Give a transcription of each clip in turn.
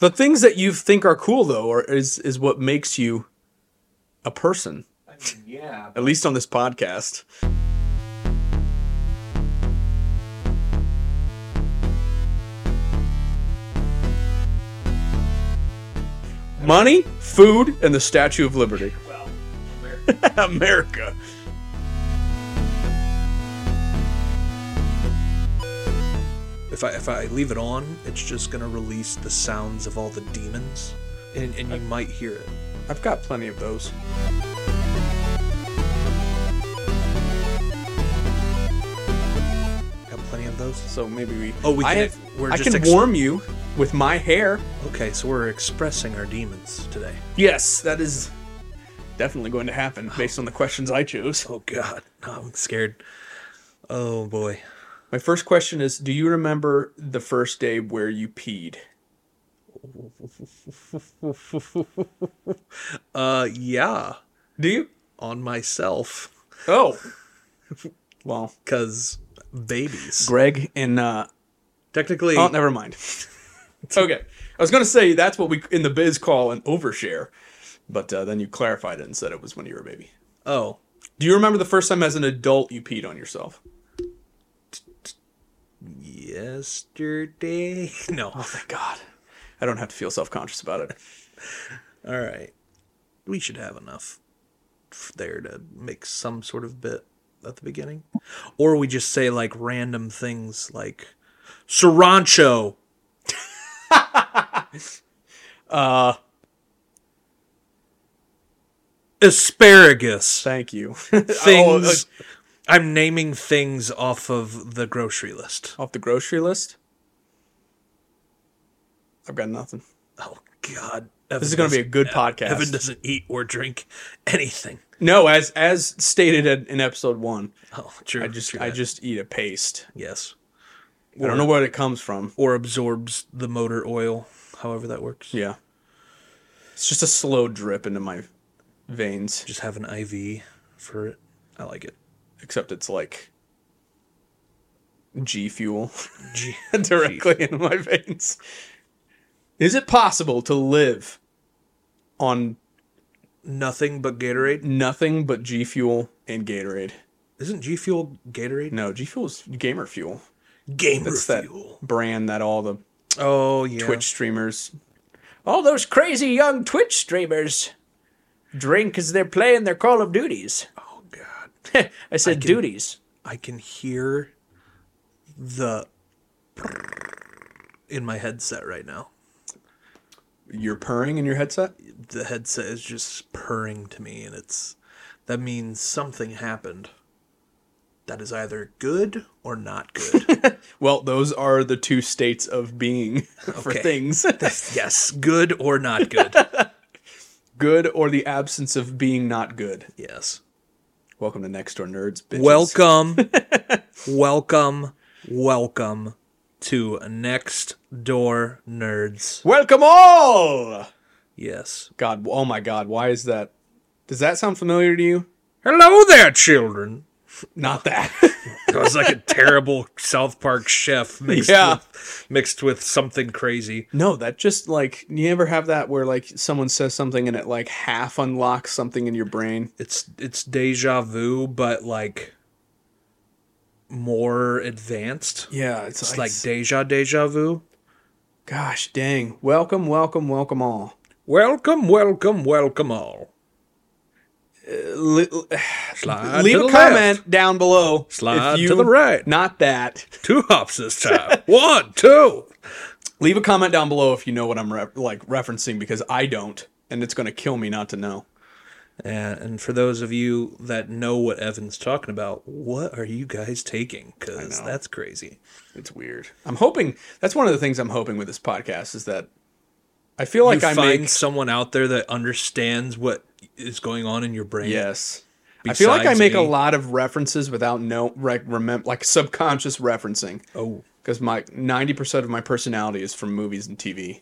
The things that you think are cool though, are is is what makes you a person. yeah. At least on this podcast. Money, food, and the Statue of Liberty. Well, America. If I if I leave it on, it's just gonna release the sounds of all the demons, and, and you might hear it. I've got plenty of those. Got plenty of those. So maybe we. Oh, we I, can- have- we're I just can ex- warm you with my hair. Okay, so we're expressing our demons today. Yes, that is definitely going to happen based on the questions I chose. Oh God, no, I'm scared. Oh boy. My first question is: Do you remember the first day where you peed? Uh, yeah, Do you? on myself, Oh. Well, cause babies. Greg and uh, Technically, oh, never mind. okay, I was gonna say that's what we in the biz call an overshare, but uh, then you clarified it and said it was when you were a baby. oh, Do you remember the first time as an adult you peed on yourself? Yesterday. No. Oh, thank God. I don't have to feel self conscious about it. All right. We should have enough there to make some sort of bit at the beginning. Or we just say like random things like Sriracha. Uh, Asparagus. thank you. Things. Oh, I'm naming things off of the grocery list. off the grocery list. I've got nothing. Oh, God. This is going to be a good podcast. Evan doesn't eat or drink anything. No, as as stated in episode one, Oh, true. I just true I that. just eat a paste. Yes. I don't know where it comes from. Or absorbs the motor oil, however that works. Yeah, it's just a slow drip into my veins. Just have an IV for it. I like it. Except it's like G fuel Gee. directly into my veins. Is it possible to live on Nothing but Gatorade. nothing but G fuel and Gatorade? Isn't G Fuel Gatorade? No, G fuel is gamer fuel. Gamer That's that Fuel. brand that all the Oh yeah. Twitch streamers, all those crazy young Twitch streamers, drink as they're playing their Call of Duties. God. I said can- duties. I can hear the in my headset right now. You're purring in your headset. The headset is just purring to me and it's that means something happened. That is either good or not good. Well, those are the two states of being for Okay. things: yes, good or not good. good or the absence of being not good. Yes. Welcome to Next Door Nerds. Bitches. Welcome, welcome, welcome to Next Door Nerds. welcome all. Yes. God, oh my God, why is that? Does that sound familiar to you? Hello there, children. Not that. It was like a terrible South Park chef mixed Yeah. with mixed with something crazy. No, that just like you ever have that where like someone says something and it like half unlocks something in your brain. It's it's deja vu, but like more advanced. Yeah, it's, It's like deja deja vu. gosh dang. Welcome, welcome, welcome all. Welcome, welcome, welcome all. Li- Slide leave to a comment left. down below. Slide to the right. Not that. Two hops this time. One, two. Leave a comment down below if you know what I'm re- like referencing because I don't, and it's gonna kill me not to know. And, and for those of you that know what Evan's talking about, what are you guys taking? Because that's crazy. It's weird. I'm hoping that's one of the things I'm hoping with this podcast is that I feel like you I find make someone out there that understands what is going on in your brain. yes. I feel like I make a me. lot of references without no like remember like subconscious referencing. Oh, because my 90% of my personality is from movies and TV.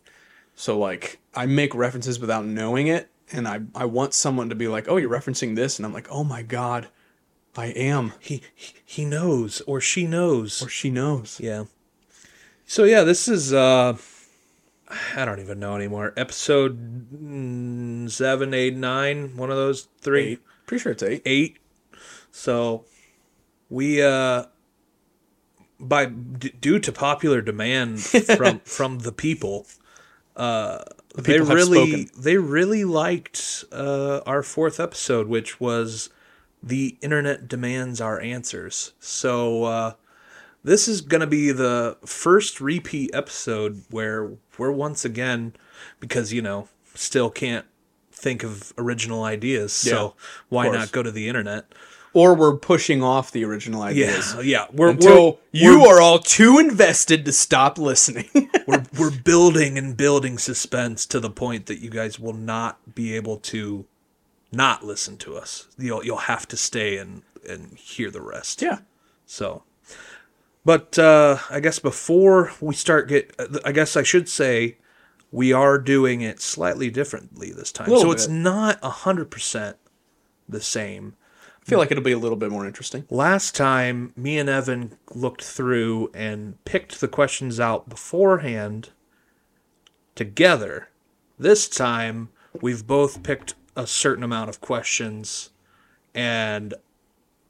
So like I make references without knowing it and I I want someone to be like, "Oh, you're referencing this." And I'm like, "Oh my god, I am." he he- he knows or she knows. Or she knows. yeah. So yeah, this is uh I don't even know anymore. Episode seven, eight, nine, one of those three, Eight. Pretty sure it's eight. eight. So we uh by d- due to popular demand from from the people uh they people have really spoken. they really liked uh our fourth episode which was the internet demands our answers so uh this is going to be the first repeat episode where we're once again because you know still can't think of original ideas so why not go to the internet Or we're pushing off the original ideas. yeah yeah we're Until we're, you are all too invested to stop listening. we're, we're building and building suspense to the point that you guys will not be able to not listen to us you'll you'll have to stay and and hear the rest yeah. So, but uh, I guess before we start get, I guess I should say we are doing it slightly differently this time. So it's not a hundred percent the same. I feel like it'll be a little bit more interesting. Last time, me and Evan looked through and picked the questions out beforehand together. This time, we've both picked a certain amount of questions and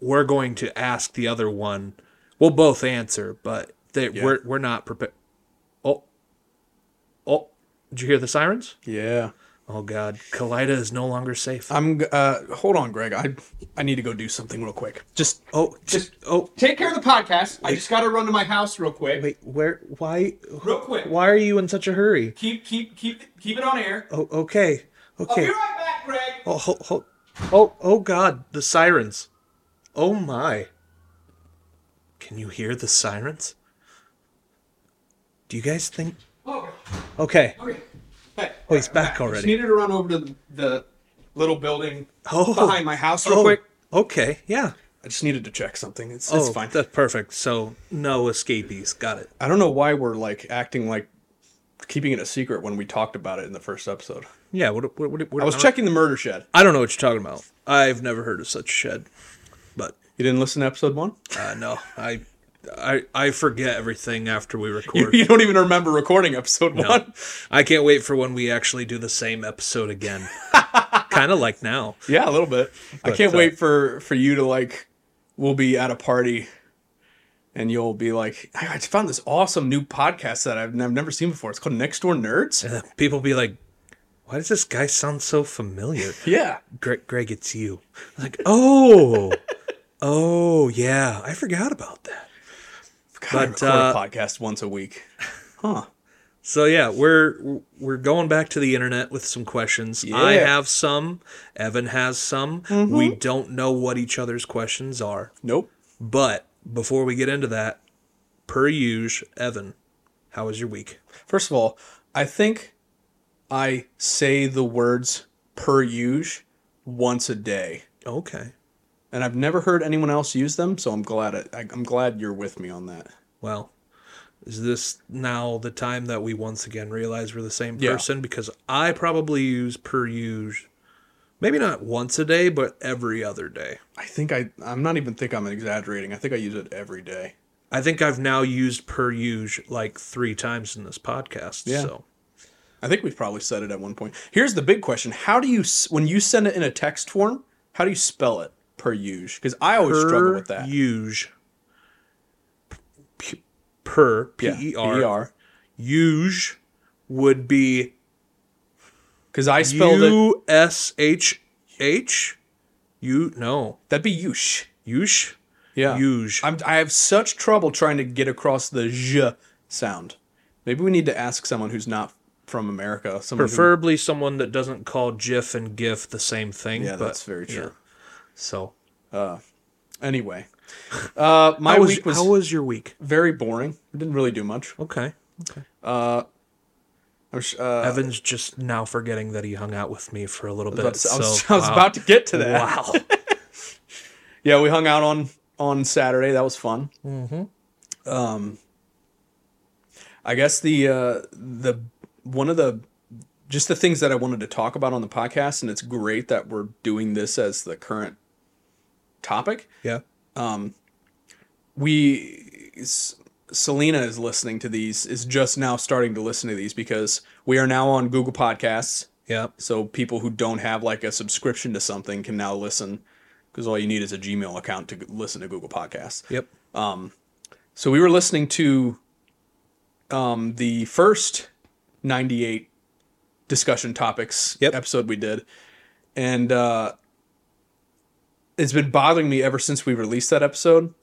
we're going to ask the other one. We'll both answer, but they, we're, we're not prepared. Oh. Oh. Did you hear the sirens? Yeah. Oh, God. Kalida is no longer safe. I'm. Uh, hold on, Greg. I I need to go do something real quick. Just oh, just. Oh, take care of the podcast. I just got to run to my house real quick. wait. Where? Why? Real quick. Why are you in such a hurry? Keep keep keep keep it on air. Oh, okay. Okay. right back, Greg. Oh, ho, ho, oh, oh, God, the sirens. Oh my. Can you hear the sirens? Do you guys think? Oh, Okay. okay. Hey, Oh, he's back Just already. needed to run over to the, the little building Oh, behind my house real oh, quick. Okay, yeah. I just needed to check something. It's, Oh, it's fine. that's perfect. So no escapees. Got it. I don't know why we're like acting like keeping it a secret when we talked about it in the first episode. Yeah. What? What? what, what I was checking the murder shed. I don't know what you're talking about. I've never heard of such a shed, You didn't listen to episode one? uh, no, I, I, I forget everything after we record. you don't even remember recording episode No. one? I can't wait for when we actually do the same episode again. kind of like now. Yeah, a little bit. I can't uh, wait for for you to like. We'll be at a party, and you'll be like, "I found this awesome new podcast that I've, I've never seen before. It's called Next Door Nerds." And people be like, "Why does this guy sound so familiar?" Yeah, Greg, Greg, it's you. I'm like, oh, oh yeah, I forgot about that. God, I record uh, a podcast once a week. Huh? So yeah, we're we're going back to the internet with some questions. I have some. Evan has some. We don't know what each other's questions are. Nope. But before we get into that, per usual, Evan, how was your week? First of all, I think I say the words per use once a day, Okay. And I've never heard anyone else use them. So I'm glad I, I'm glad you're with me on that. Well, is this now the time that we once again realize we're the same Yeah. person? Because I probably use per use, maybe not once a day, but every other day. I think I I'm not even think I'm exaggerating. I think I use it every day. I think I've now used per use like three times in this podcast. Yeah. So I think we've probably said it at one point. Here's the big question: How do you when you send it in a text form? How do you spell it per use? Because I always struggle with that. Use. P- Per P E R P-E-R. use would be Because I spelled it. U S H H. You no That'd be yush. use Yeah. use. I'm, I have such trouble trying to get across the j sound. Maybe we need to ask someone who's not from America. Someone who- Preferably someone that doesn't call GIF and GIF the same thing. yeah, but, that's very true. yeah. So Anyway, uh, my how was, week was how was your week? very boring. I didn't really do much. Okay. Okay. I was, uh, Evan's just now forgetting that he hung out with me for a little bit. I was, I was, so, I was wow. about to get to that. Wow. Yeah, we hung out on on Saturday. That was fun. Mm-hmm. Um, I guess the uh, the one of the just the things that I wanted to talk about on the podcast, and it's great that we're doing this as the current topic. yeah. Um, we s- Selena is listening to these, is just now starting to listen to these because we are now on Google Podcasts. Yeah. So people who don't have like a subscription to something can now listen because all you need is a Gmail account to listen to Google Podcasts. Yep. Um, so we were listening to um, the first 98 discussion topics Yep. episode we did. And uh, it's been bothering me ever since we released that episode.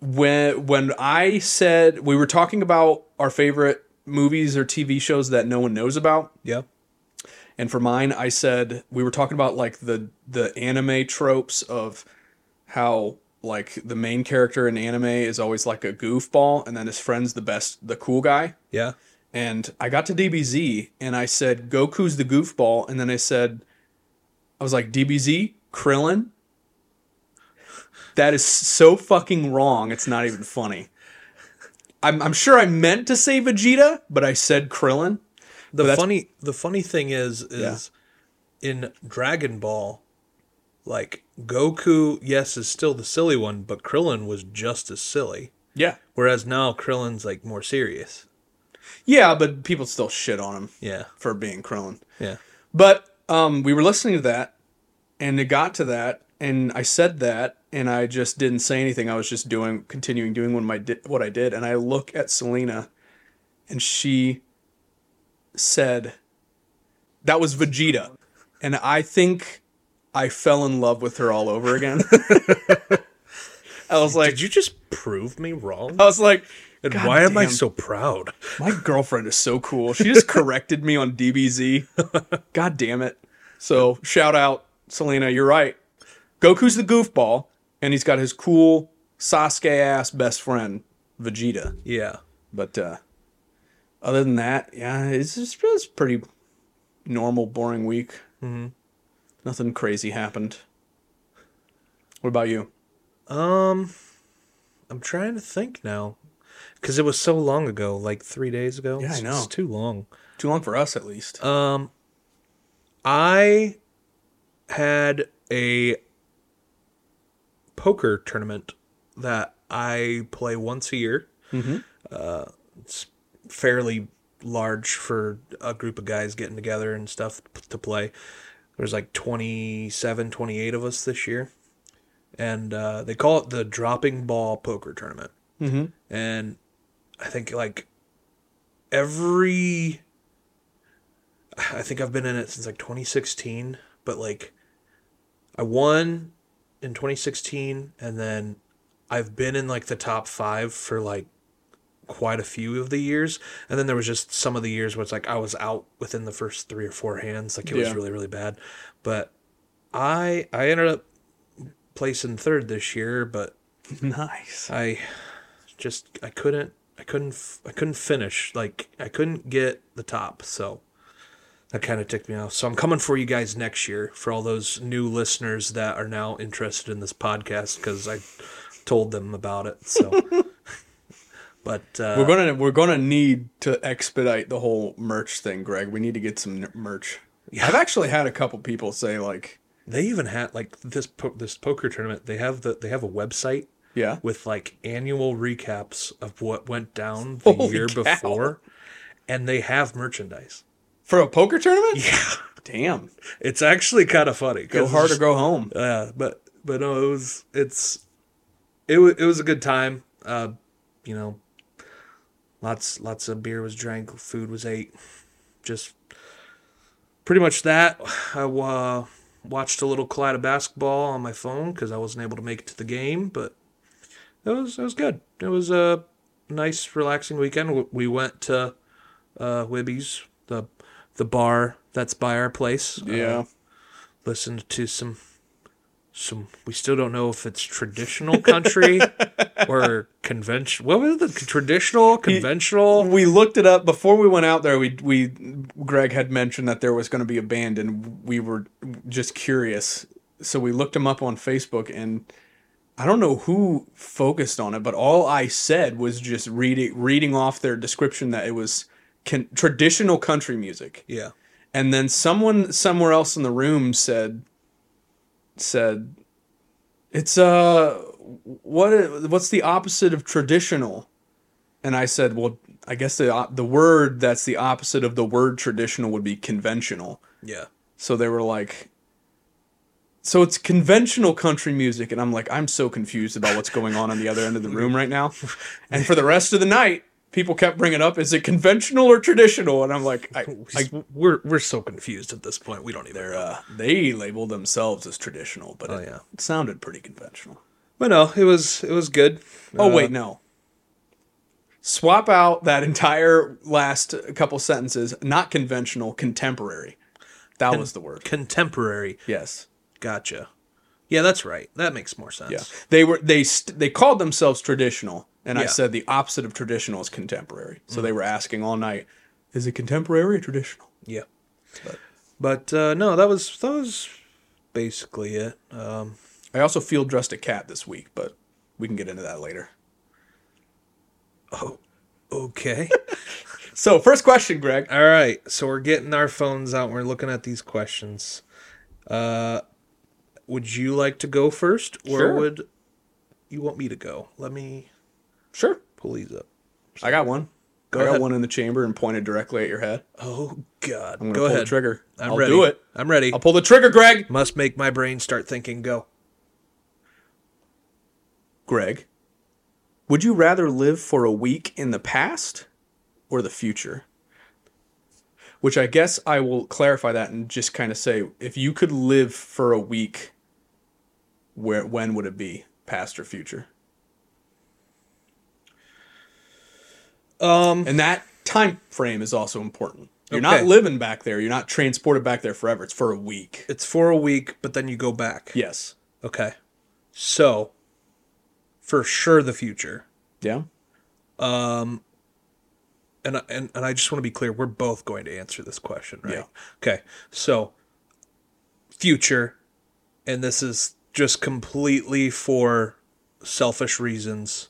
When when I said we were talking about our favorite movies or TV shows that no one knows about, Yeah. and for mine, I said we were talking about like the the anime tropes of how like the main character in anime is always like a goofball, and then his friend's the best, the cool guy. Yeah. And I got to DBZ, and I said Goku's the goofball, and then I said, I was like DBZ Krillin. That is so fucking wrong. It's not even funny. I'm I'm sure I meant to say Vegeta, but I said Krillin. The funny the funny thing is is in Dragon Ball, like Goku, yes, is still the silly one, but Krillin was just as silly. Yeah. Whereas now Krillin's like more serious. Yeah, but people still shit on him Yeah. for being Krillin. Yeah. But um, we were listening to that, and it got to that, and I said that, and I just didn't say anything. I was just doing, continuing doing what my di- what I did, and I look at Selena, and she said, "That was Vegeta," and I think I fell in love with her all over again. I was like, Did you just prove me wrong? I was like, and "God why am I so proud? My girlfriend is so cool. She just corrected me on DBZ. God damn it. So shout out, Selena, you're right. Goku's the goofball, and he's got his cool Sasuke ass best friend, Vegeta. Yeah. But uh other than that, yeah, it's just it's pretty normal, boring week. Mm-hmm. Nothing crazy happened. What about you? Um, I'm trying to think now, because it was so long ago, like three days ago. Yeah, I know. It's too long. Too long for us, at least. Um, I had a poker tournament that I play once a year. Mm-hmm. Uh, it's fairly large for a group of guys getting together and stuff to play. There's like 27, 28 of us this year. And uh, they call it the dropping ball poker tournament. mm-hmm. And I think like every I think I've been in it since like 2016, but like I won in 2016 and then I've been in like the top 5 for like quite a few of the years and then there was just some of the years where it's like I was out within the first 3 or 4 hands like it was really really bad. But I I ended up placing third this year, but Nice. I just I couldn't I couldn't I couldn't finish like I couldn't get the top so that kind of ticked me off so I'm coming for you guys next year for all those new listeners that are now interested in this podcast because I told them about it so but uh, We're gonna we're gonna need to expedite the whole merch thing, Greg. We need to get some merch. Yeah. I've actually had a couple people say like, they even had like this po- this poker tournament they have the they have a website yeah, with like annual recaps of what went down the Holy year cow. before and they have merchandise for a poker tournament. yeah Damn, It's actually kind of funny. go hard or go home. Yeah, but but no, it was it's it was it was a good time. Uh, you know, lots lots of beer was drank, food was ate, just pretty much that. I uh, watched a little Kalida basketball on my phone because I wasn't able to make it to the game, but it was it was good. It was a nice, relaxing weekend. We went to uh, Wibby's, the the bar that's by our place. Uh, Yeah, listened to some some we still don't know if it's traditional country or convention what was it traditional conventional we looked it up before we went out there. We we Greg had mentioned that there was going to be a band, and we were just curious, so we looked them up on Facebook, and I don't know who focused on it, but all I said was just reading reading off their description that it was can, traditional country music. yeah and then someone somewhere else in the room said said it's uh what what's the opposite of traditional? And I said, well, I guess the the word that's the opposite of the word traditional would be conventional. Yeah. So they were like, so it's conventional country music, and I'm like, I'm so confused about what's going on on the other end of the room right now. And for the rest of the night, people kept bringing up, is it conventional or traditional? And I'm like, I, I we're we're so confused at this point. We don't even. they're, uh, they label themselves as traditional, but Oh, it, yeah. it sounded pretty conventional. But no, it was it was good. Oh Uh, wait, no. Swap out that entire last couple sentences. Not conventional, contemporary. That was the word. contemporary. Yes. Gotcha. Yeah, that's right. That makes more sense. Yeah. They were they st- they called themselves traditional, and I said the opposite of traditional is contemporary. So they were asking all night, is it contemporary or traditional? Yeah. But uh, no, that was that was basically it. Um, I also field dressed a cat this week, but we can get into that later. oh, okay. So first question, Greg. All right. So we're getting our phones out. and We're looking at these questions. Uh, would you like to go first, or Sure. would you want me to go? Let me Sure. pull these up. I got one. Go I got ahead. one in the chamber and pointed directly at your head. Oh God. I'm gonna go pull ahead. the trigger. I'm I'll ready. do it. I'm ready. I'll pull the trigger, Greg. Must make my brain start thinking. Go. Greg, would you rather live for a week in the past or the future? Which I guess I will clarify that and just kind of say if you could live for a week, where when would it be? Past or future? Um. And that time frame is also important. You're Okay. not living back there. You're not transported back there forever. It's for a week. It's for a week, but then you go back. Yes. Okay. So, for sure, the future. Yeah. Um. And I- and and I just want to be clear, we're both going to answer this question, right? Yeah. Okay. So future and this is just completely for selfish reasons.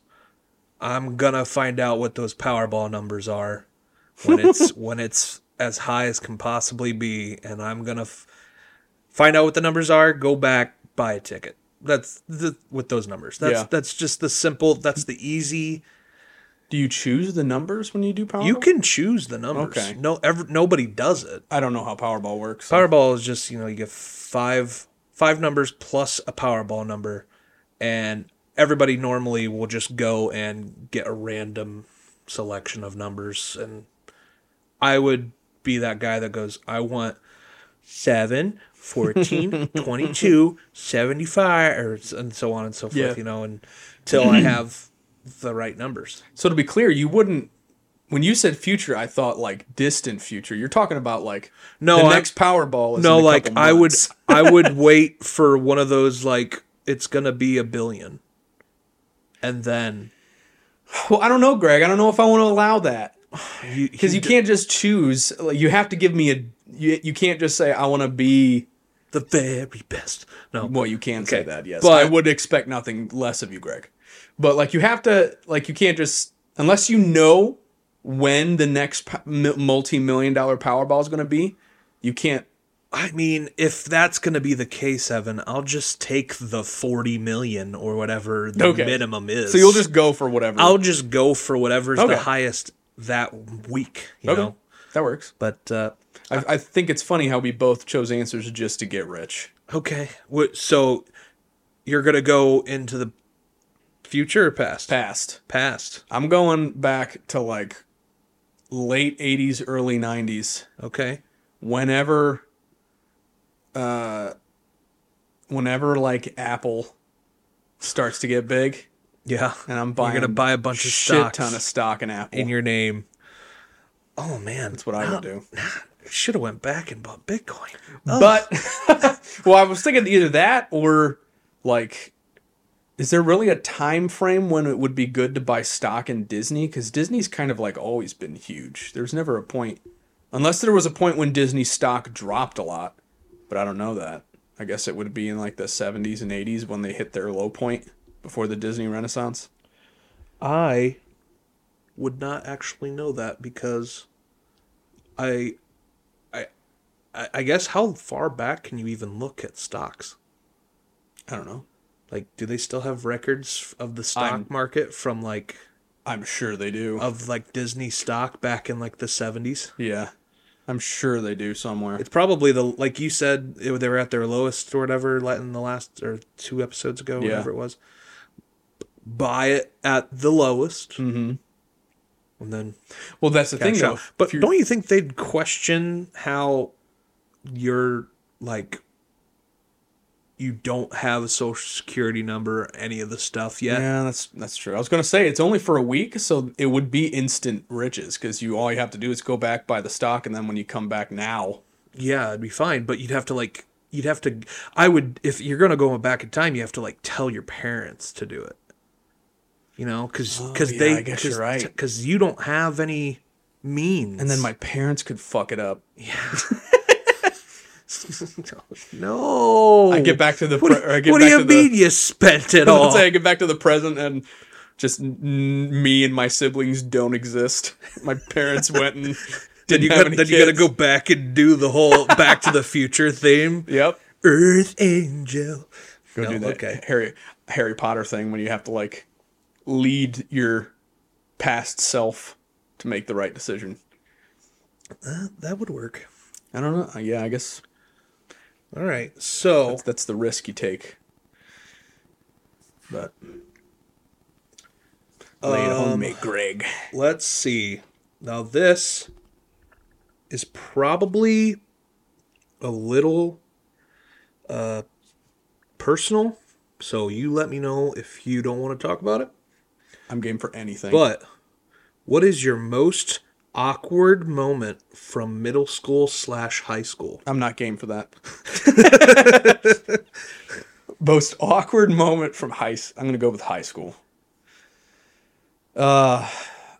I'm going to find out what those Powerball numbers are when it's when it's as high as can possibly be and I'm going to f- find out what the numbers are, go back, buy a ticket. That's the with those numbers. That's Yeah. that's just the simple, that's the easy Do you choose the numbers when you do Powerball? you can choose the numbers. Okay. No, ever, nobody does it. I don't know how Powerball works. so- Powerball is just you know you get five five numbers plus a Powerball number, and everybody normally will just go and get a random selection of numbers. And I would be that guy that goes, I want 7, 14, 22, 75, or, and so on and so forth, Yeah. you know, until I have the right numbers. So to be clear, you wouldn't. When you said future, I thought like distant future. You're talking about like No, the I'm- next Powerball. Is No, like I would. I would wait for one of those like it's gonna be a billion. And then Well, I don't know, Greg. I don't know if I want to allow that because you can't just choose. Like, you have to give me a. You, you can't just say I want to be. the very best. No. Well, you can say Okay, that. Yes, but- I would expect nothing less of you, Greg. But like you have to. Like you can't just unless you know when the next multi-million dollar Powerball is going to be. You can't. I mean, if that's gonna be the case, Evan, I'll just take the forty million or whatever the Okay. minimum is. So you'll just go for whatever. I'll just go for whatever's Okay. the highest that week, you okay, know. that works. But uh I, I think it's funny how we both chose answers just to get rich. okay. So you're gonna go into the future or past? Past. Past. I'm going back to like late 80s, early 90s. Okay. Whenever, uh, whenever like Apple starts to get big, Yeah. and I'm buying You're gonna buy a bunch of shit stocks ton of stock in Apple. in your name. Oh man, That's what I would do. Should have went back and bought Bitcoin. But well, I was thinking either that or like, is there really a time frame when it would be good to buy stock in Disney? Because Disney's kind of like always been huge. There's never a point, unless there was a point when Disney stock dropped a lot. But I don't know that. I guess it would be in like the 70s and 80s when they hit their low point before the Disney Renaissance. I would not actually know that because I, I, I guess how far back can you even look at stocks? I don't know. Like, do they still have records of the stock I'm- market from like I'm sure they do. of like Disney stock back in like the seventies? yeah. I'm sure they do somewhere. It's probably the like you said it, they were at their lowest or whatever in the last or two episodes ago, Yeah. whatever it was. Buy it at the lowest, hmm and then Well, that's the thing, though. But don't you think they'd question how you're like you don't have a social security number, any of the stuff yet? Yeah, that's that's true. I was gonna say it's only for a week, so it would be instant riches because you all you have to do is go back buy the stock, and then when you come back now, Yeah, it'd be fine, but you'd have to like you'd have to I would if you're going to go back in time, you have to like tell your parents to do it. You know, cuz cuz Oh, yeah, they I guess you're right. cuz you don't have any means. and then my parents could fuck it up. No. I get back to the. What, Pre- or I get what do you mean The, you spent it all? I get back to the present and just n- me and my siblings don't exist. My parents went and then didn't you got then you got to go back and do the whole Back to the Future theme. Yep. Earth Angel. Go No, do that okay. Harry Harry Potter thing when you have to like lead your past self to make the right decision. Uh, that would work. I don't know. Yeah, I guess All right. So that's, that's the risk you take. But lay it Um, mate, Greg. let's see. Now this is probably a little uh personal. So you let me know if you don't want to talk about it. I'm game for anything. But what is your most awkward moment from middle school slash high school? I'm not game for that. Most awkward moment from high. I'm gonna go with high school. Uh,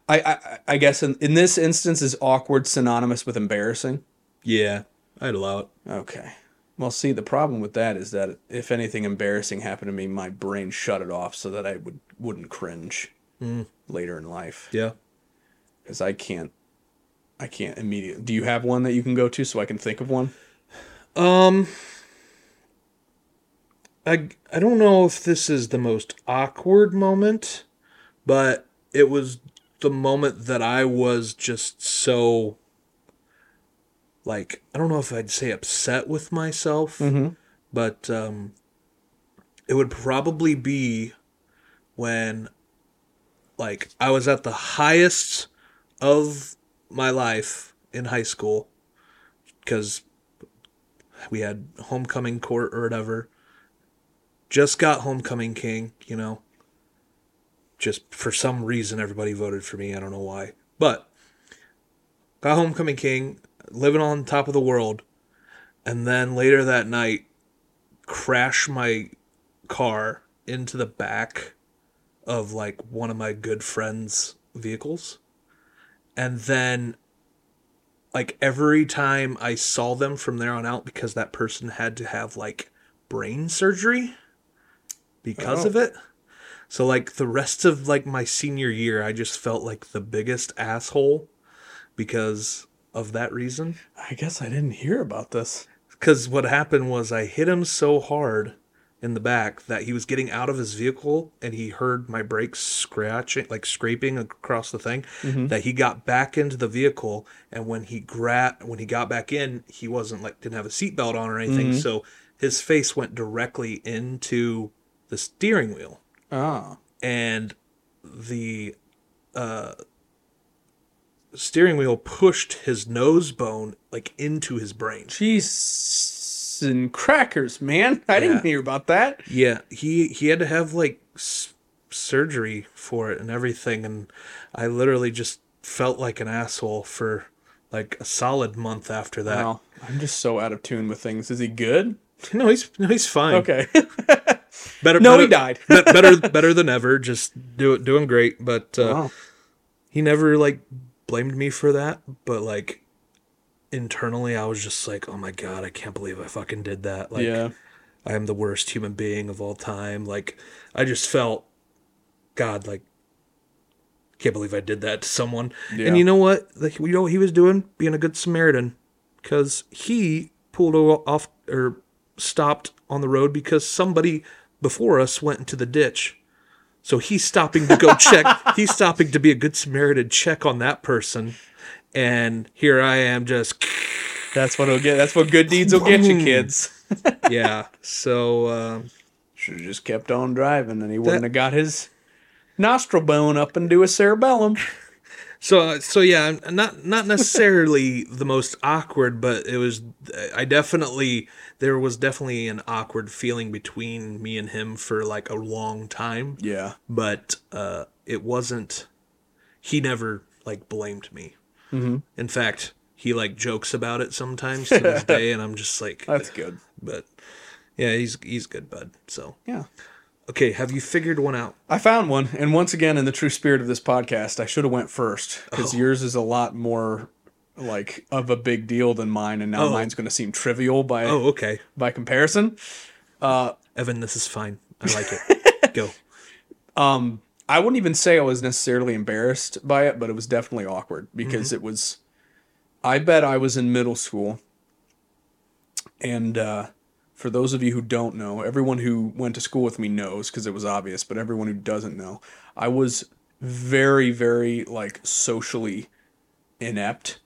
I I, I guess in, in this instance is awkward synonymous with embarrassing. Yeah, I'd allow it. Okay. Well, see, the problem with that is that if anything embarrassing happened to me, my brain shut it off so that I would wouldn't cringe later in life Yeah. because I can't. I can't immediately. Do you have one that you can go to so I can think of one? Um I I don't know if this is the most awkward moment, but it was the moment that I was just so like I don't know if I'd say upset with myself, Mm-hmm. but um it would probably be when like I was at the highest of my life in high school because we had homecoming court or whatever. Just got homecoming king, you know. Just for some reason, everybody voted for me. I don't know why, but got homecoming king, living on top of the world, and then later that night, crash my car into the back of like one of my good friends' vehicles, and then like every time I saw them from there on out because that person had to have like brain surgery because Oh. of it. So like the rest of like my senior year I just felt like the biggest asshole because of that reason. I guess I didn't hear about this. Cuz what happened was I hit him so hard in the back that he was getting out of his vehicle and he heard my brakes scratching like scraping across the thing that he got back into the vehicle and when he gra- when he got back in he wasn't like didn't have a seatbelt on or anything. So his face went directly into the steering wheel. Ah. and the uh steering wheel pushed his nose bone like into his brain And crackers, man. I didn't hear about that. Yeah, he he had to have like s- surgery for it and everything, and I literally just felt like an asshole for like a solid month after that. Wow. I'm just so out of tune with things. Is he good? No, he's no, he's fine. Okay. better. No, better, he died. better, better than ever. Just do it, doing great. But uh, Wow. he never like blamed me for that. But like internally, I was just like, oh my god, I can't believe I fucking did that. Like, yeah. I am the worst human being of all time. Like, I just felt, God, like, can't believe I did that to someone. Yeah. And you know what? Like, you know what he was doing? Being a good Samaritan. Because he pulled off or stopped on the road because somebody before us went into the ditch. So he's stopping to go check. He's stopping to be a good Samaritan, check on that person. And here I am just, That's what will get. That's what good deeds will get you, kids. yeah. So, um, Should have just kept on driving, and he wouldn't have got his nostril bone up into his cerebellum. So so yeah, not not necessarily the most awkward, but it was. I definitely there was definitely an awkward feeling between me and him for like a long time. Yeah. But uh, it wasn't. He never like blamed me. Mm-hmm. In fact, he like jokes about it sometimes to this day, and I'm just like, That's good. but yeah, he's he's good, bud. So Yeah. okay, have you figured one out? I found one, and once again, in the true spirit of this podcast, I should have went first because yours is a lot more like of a big deal than mine, and now Oh. mine's going to seem trivial by Oh, okay, by comparison. Uh, Evan, this is fine. I like it. Go. Um, I wouldn't even say I was necessarily embarrassed by it, but it was definitely awkward because it was. I bet I was in middle school, and uh, for those of you who don't know, everyone who went to school with me knows because it was obvious, but everyone who doesn't know, I was very, very like socially inept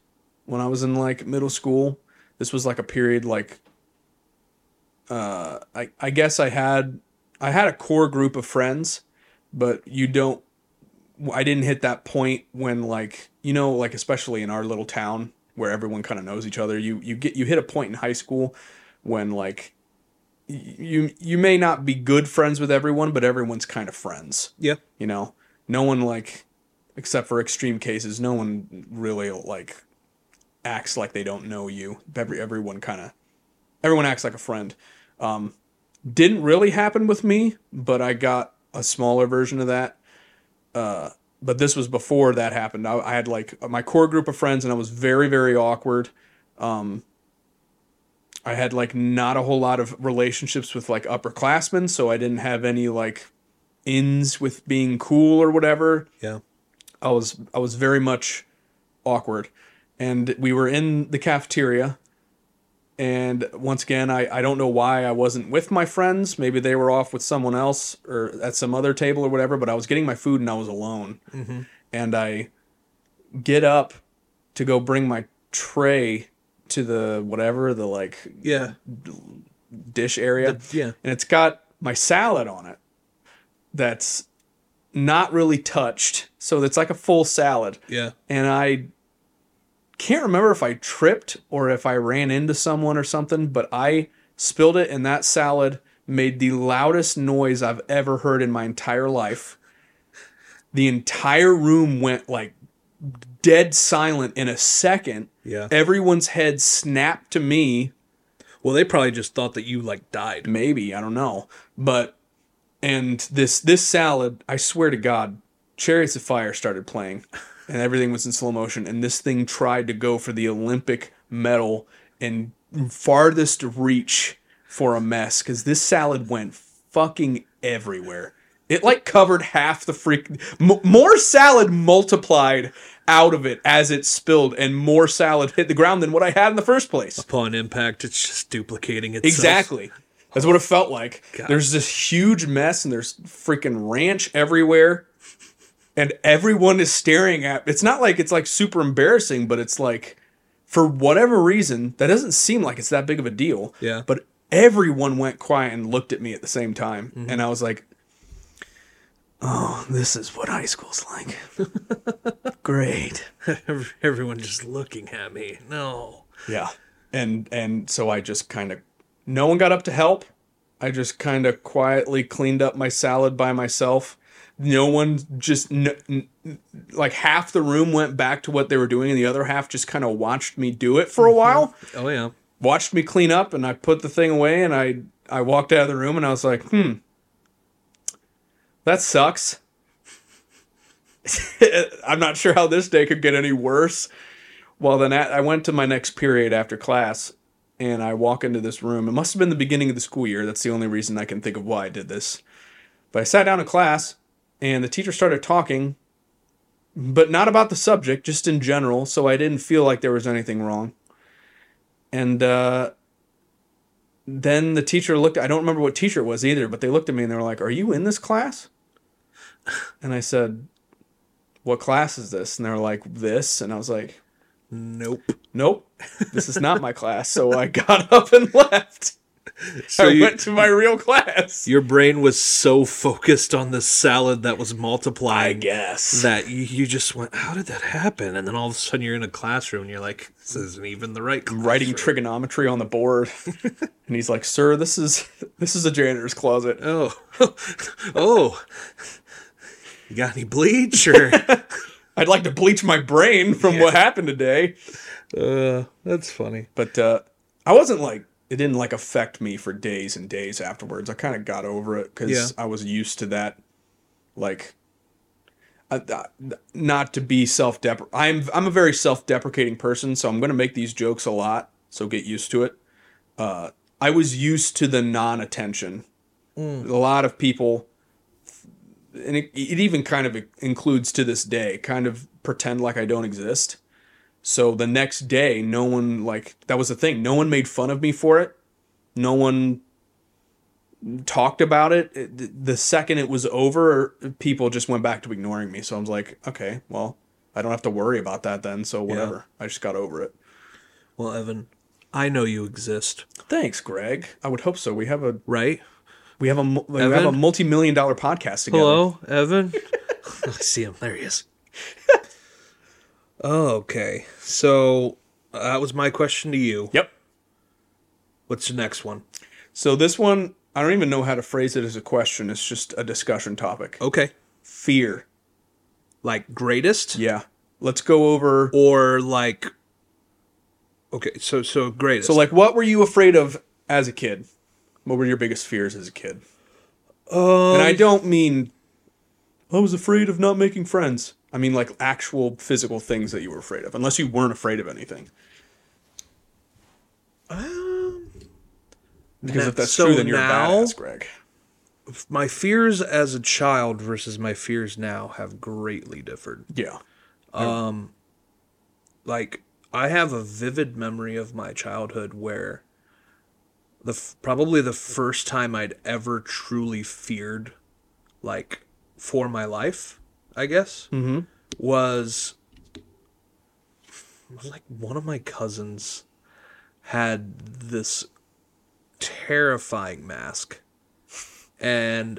when I was in like middle school. This was like a period like uh I I guess I had I had a core group of friends, but you don't I didn't hit that point when like you know like especially in our little town where everyone kind of knows each other, you you get you hit a point in high school when like you you may not be good friends with everyone, but everyone's kind of friends. Yeah. you know? No one like except for extreme cases no one really like acts like they don't know you. Every everyone kind of everyone acts like a friend. Um didn't really happen with me but i got a smaller version of that uh but this was before that happened i, I had like my core group of friends and i was very very awkward um i had like not a whole lot of relationships with like upperclassmen so i didn't have any like ins with being cool or whatever. Yeah. I was I was very much awkward. And we were in the cafeteria and once again I, I don't know why I wasn't with my friends. Maybe they were off with someone else or at some other table or whatever, but I was getting my food and I was alone. Mm-hmm. And I get up to go bring my tray to the whatever, the like Yeah. dish area Yeah. and it's got my salad on it that's not really touched so it's like a full salad Yeah. and i can't remember if i tripped or if i ran into someone or something but i spilled it and that salad made the loudest noise i've ever heard in my entire life. The entire room went like dead silent in a second. Yeah. everyone's head snapped to me. Well, they probably just thought that you like died. maybe i don't know. But and this this salad i swear to god chariots of fire started playing and everything was in slow motion and this thing tried to go for the olympic medal and farthest reach for a mess because this salad went fucking everywhere it like covered half the freak m- more salad multiplied out of it as it spilled and more salad hit the ground than what i had in the first place Upon impact, it's just duplicating itself. Exactly. That's what it felt like. God. There's this huge mess and there's freaking ranch everywhere. And everyone is staring at it's not like it's like super embarrassing, but it's like for whatever reason, that doesn't seem like it's that big of a deal. Yeah. But everyone went quiet and looked at me at the same time. Mm-hmm. And I was like, Oh, this is what high school's like. Great. Everyone just looking at me. No. Yeah. And and so I just kind of no one got up to help. I just kind of quietly cleaned up my salad by myself. No one just like half the room went back to what they were doing and the other half just kind of watched me do it for a while. Oh yeah. Watched me clean up and I put the thing away and I I walked out of the room and I was like, "Hmm. That sucks." I'm not sure how this day could get any worse. Well, then I I went to my next period after class, and I walk into this room. It must have been the beginning of the school year. That's the only reason I can think of why I did this. But I sat down in class, and the teacher started talking, but not about the subject, just in general. So I didn't feel like there was anything wrong. And uh, then the teacher looked. I don't remember what teacher it was either, but they looked at me and they were like, "Are you in this class?" And I said, "What class is this?" And they were like, "This," and I was like, Nope. "Nope, this is not my class." So I got up and left. So I you, went to my real class. your brain was so focused on the salad that was I guess. that you, you just went, how did that happen? And then all of a sudden you're in a classroom and you're like, this isn't even the right classroom. writing trigonometry on the board and he's like sir this is this is a janitor's closet Oh, oh, you got any bleach or? i'd like to bleach my brain from what happened today uh, that's funny. but uh i wasn't like it didn't like affect me for days and days afterwards. I kind of got over it because Yeah. i was used to that like uh, uh, not to be self-depre i'm i'm a very self-deprecating person so i'm going to make these jokes a lot so get used to it. Uh i was used to the non-attention. A lot of people and it, it even kind of includes to this day kind of pretend like i don't exist so the next day no one like that was the thing. No one made fun of me for it. No one talked about it. The second it was over people just went back to ignoring me. So i was like okay well i don't have to worry about that then. So whatever. I just got over it. Well, Evan, I know you exist, thanks greg. I would hope so. We have a right? we have a mu- we have a multi-million dollar podcast together. Hello, Evan. I see him. There he is. oh, okay. So that was my question to you. yep What's the next one? So this one, I don't even know how to phrase it as a question. It's just a discussion topic. Okay. Fear. Like greatest Yeah. Let's go over. or like Okay, so so greatest. So, like, what were you afraid of as a kid? What were your biggest fears as a kid? um, And I don't mean I was afraid of not making friends. I mean like actual physical things that you were afraid of, unless you weren't afraid of anything. um, Because if that's so true, then you're now- a badass, Greg. my fears as a child versus my fears now have greatly differed. Yeah. Um, like I have a vivid memory of my childhood where the f- probably the first time I'd ever truly feared like for my life, I guess, Mm-hmm. was was like one of my cousins had this terrifying mask and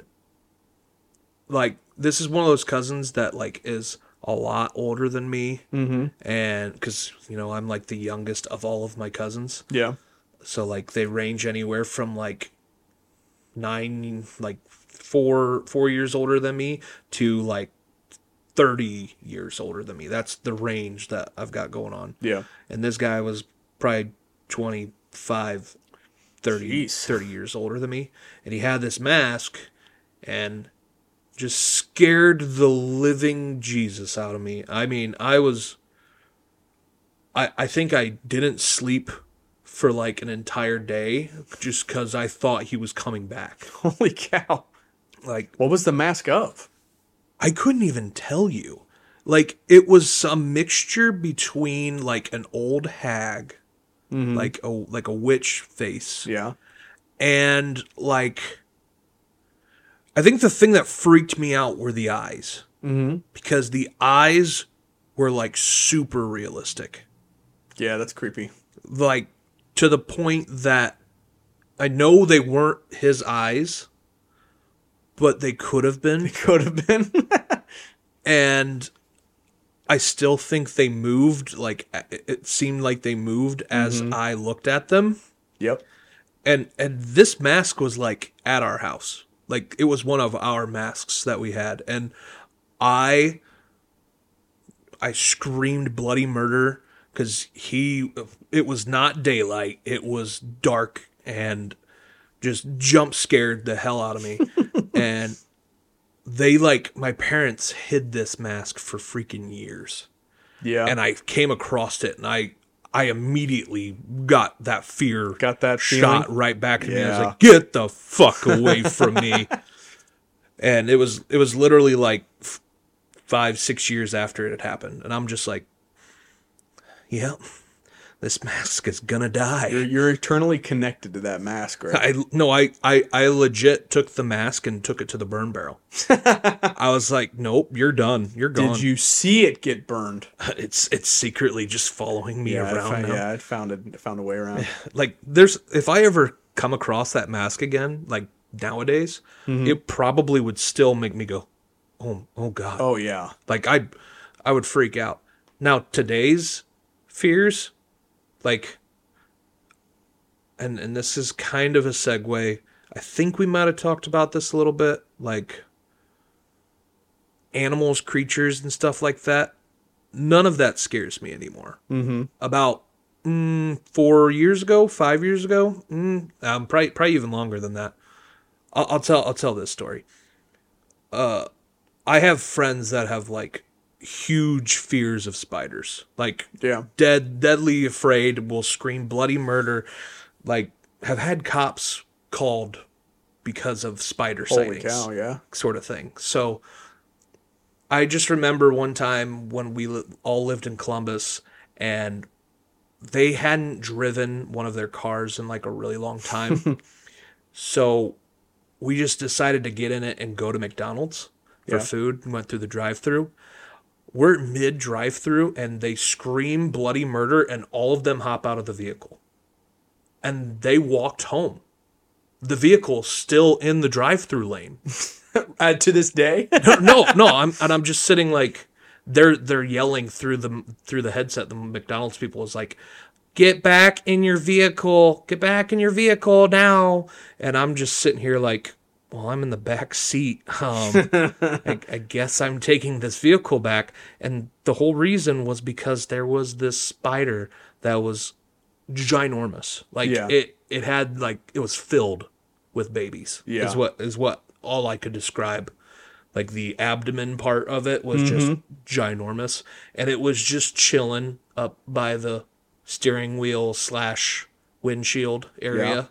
like this is one of those cousins that like is a lot older than me Mm-hmm. and because you know i'm like the youngest of all of my cousins Yeah. so like they range anywhere from like nine like four four years older than me to like 30 years older than me that's the range that i've got going on Yeah. and this guy was probably 25 30 Jeez. 30 years older than me and he had this mask and just scared the living jesus out of me i mean i was i i think i didn't sleep for like an entire day just cuz i thought he was coming back Holy cow. like What was the mask of? I couldn't even tell you. Like it was some mixture between like an old hag, like a like a witch face, Yeah. and like I think the thing that freaked me out were the eyes Mm-hmm. because the eyes were like super realistic, Yeah, that's creepy. like to the point that I know they weren't his eyes, but they could have been. Could have been. and I still think they moved like it seemed like they moved as mm-hmm. I looked at them yep. and and this mask was like at our house like it was one of our masks that we had and I I screamed bloody murder cuz he it was not daylight it was dark and just jump scared the hell out of me and they like my parents hid this mask for freaking years Yeah. and I came across it and I I immediately got that fear Got that shot feeling? right back at me. I was Yeah. like, "Get the fuck away from me!" And it was it was literally like f- five six years after it had happened, and I'm just like, "Yeah, this mask is gonna die. You're, you're eternally connected to that mask, right? I no, I, I I legit took the mask and took it to the burn barrel. I was like, nope, you're done. You're gone. Did you see it get burned? It's it's secretly just following me I around found, now. yeah, I found it. I found a way around. Like there's if I ever come across that mask again, like nowadays, Mm-hmm. it probably would still make me go, oh oh god. oh yeah, Like I I would freak out. Now today's fears, like and and this is kind of a segue. I think we might have talked about this a little bit, like animals, creatures, and stuff like that. None of that scares me anymore. Mm-hmm. About mm, four years ago, five years ago, mm, um, probably probably even longer than that. I'll, I'll tell I'll tell this story. Uh, I have friends that have like huge fears of spiders, like yeah. dead, deadly afraid, will scream bloody murder, like have had cops called because of spider Holy sightings cow, yeah. sort of thing. So I just remember one time when we li- all lived in Columbus and they hadn't driven one of their cars in like a really long time. so we just decided to get in it and go to McDonald's for Yeah. food and went through the drive through. We're mid drive through and they scream bloody murder and all of them hop out of the vehicle. And they walked home. The vehicle still in the drive through lane Uh, to this day, no, no, I'm and I'm just sitting like they're they're yelling through the through the headset. The McDonald's people is like, "Get back in your vehicle! Get back in your vehicle now!" And I'm just sitting here like, "Well, I'm in the back seat. Um, I, I guess I'm taking this vehicle back." And the whole reason was because there was this spider that was ginormous. Like Yeah. it it had like it was filled with babies. Yeah. Is what is what all I could describe. Like the abdomen part of it was just ginormous. And it was just chilling up by the steering wheel slash windshield area.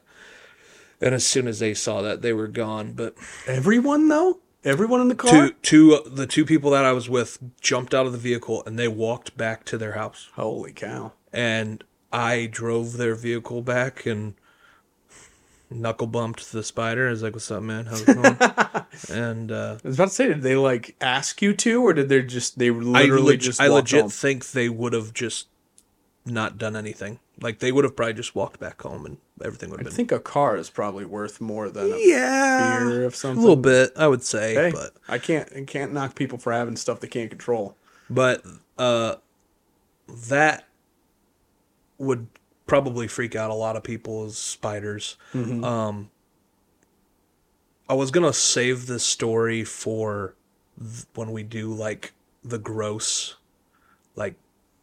And as soon as they saw that, they were gone. But everyone though, everyone in the car. two, two, the two people that I was with jumped out of the vehicle and they walked back to their house Holy cow! and I drove their vehicle back and knuckle bumped the spider. I was like, "What's up, man? How's it going?" and uh, I was about to say, did they like ask you to, or did they just they I, literally leg- just I legit home? think they would have just not done anything. Like they would have probably just walked back home and everything would I have been. I think a car is probably worth more than a yeah, fear of a little bit, I would say, Hey, but I can't I can't knock people for having stuff they can't control. but uh, that would probably freak out a lot of people as spiders. Um, I was gonna save this story for th- when we do like the gross, like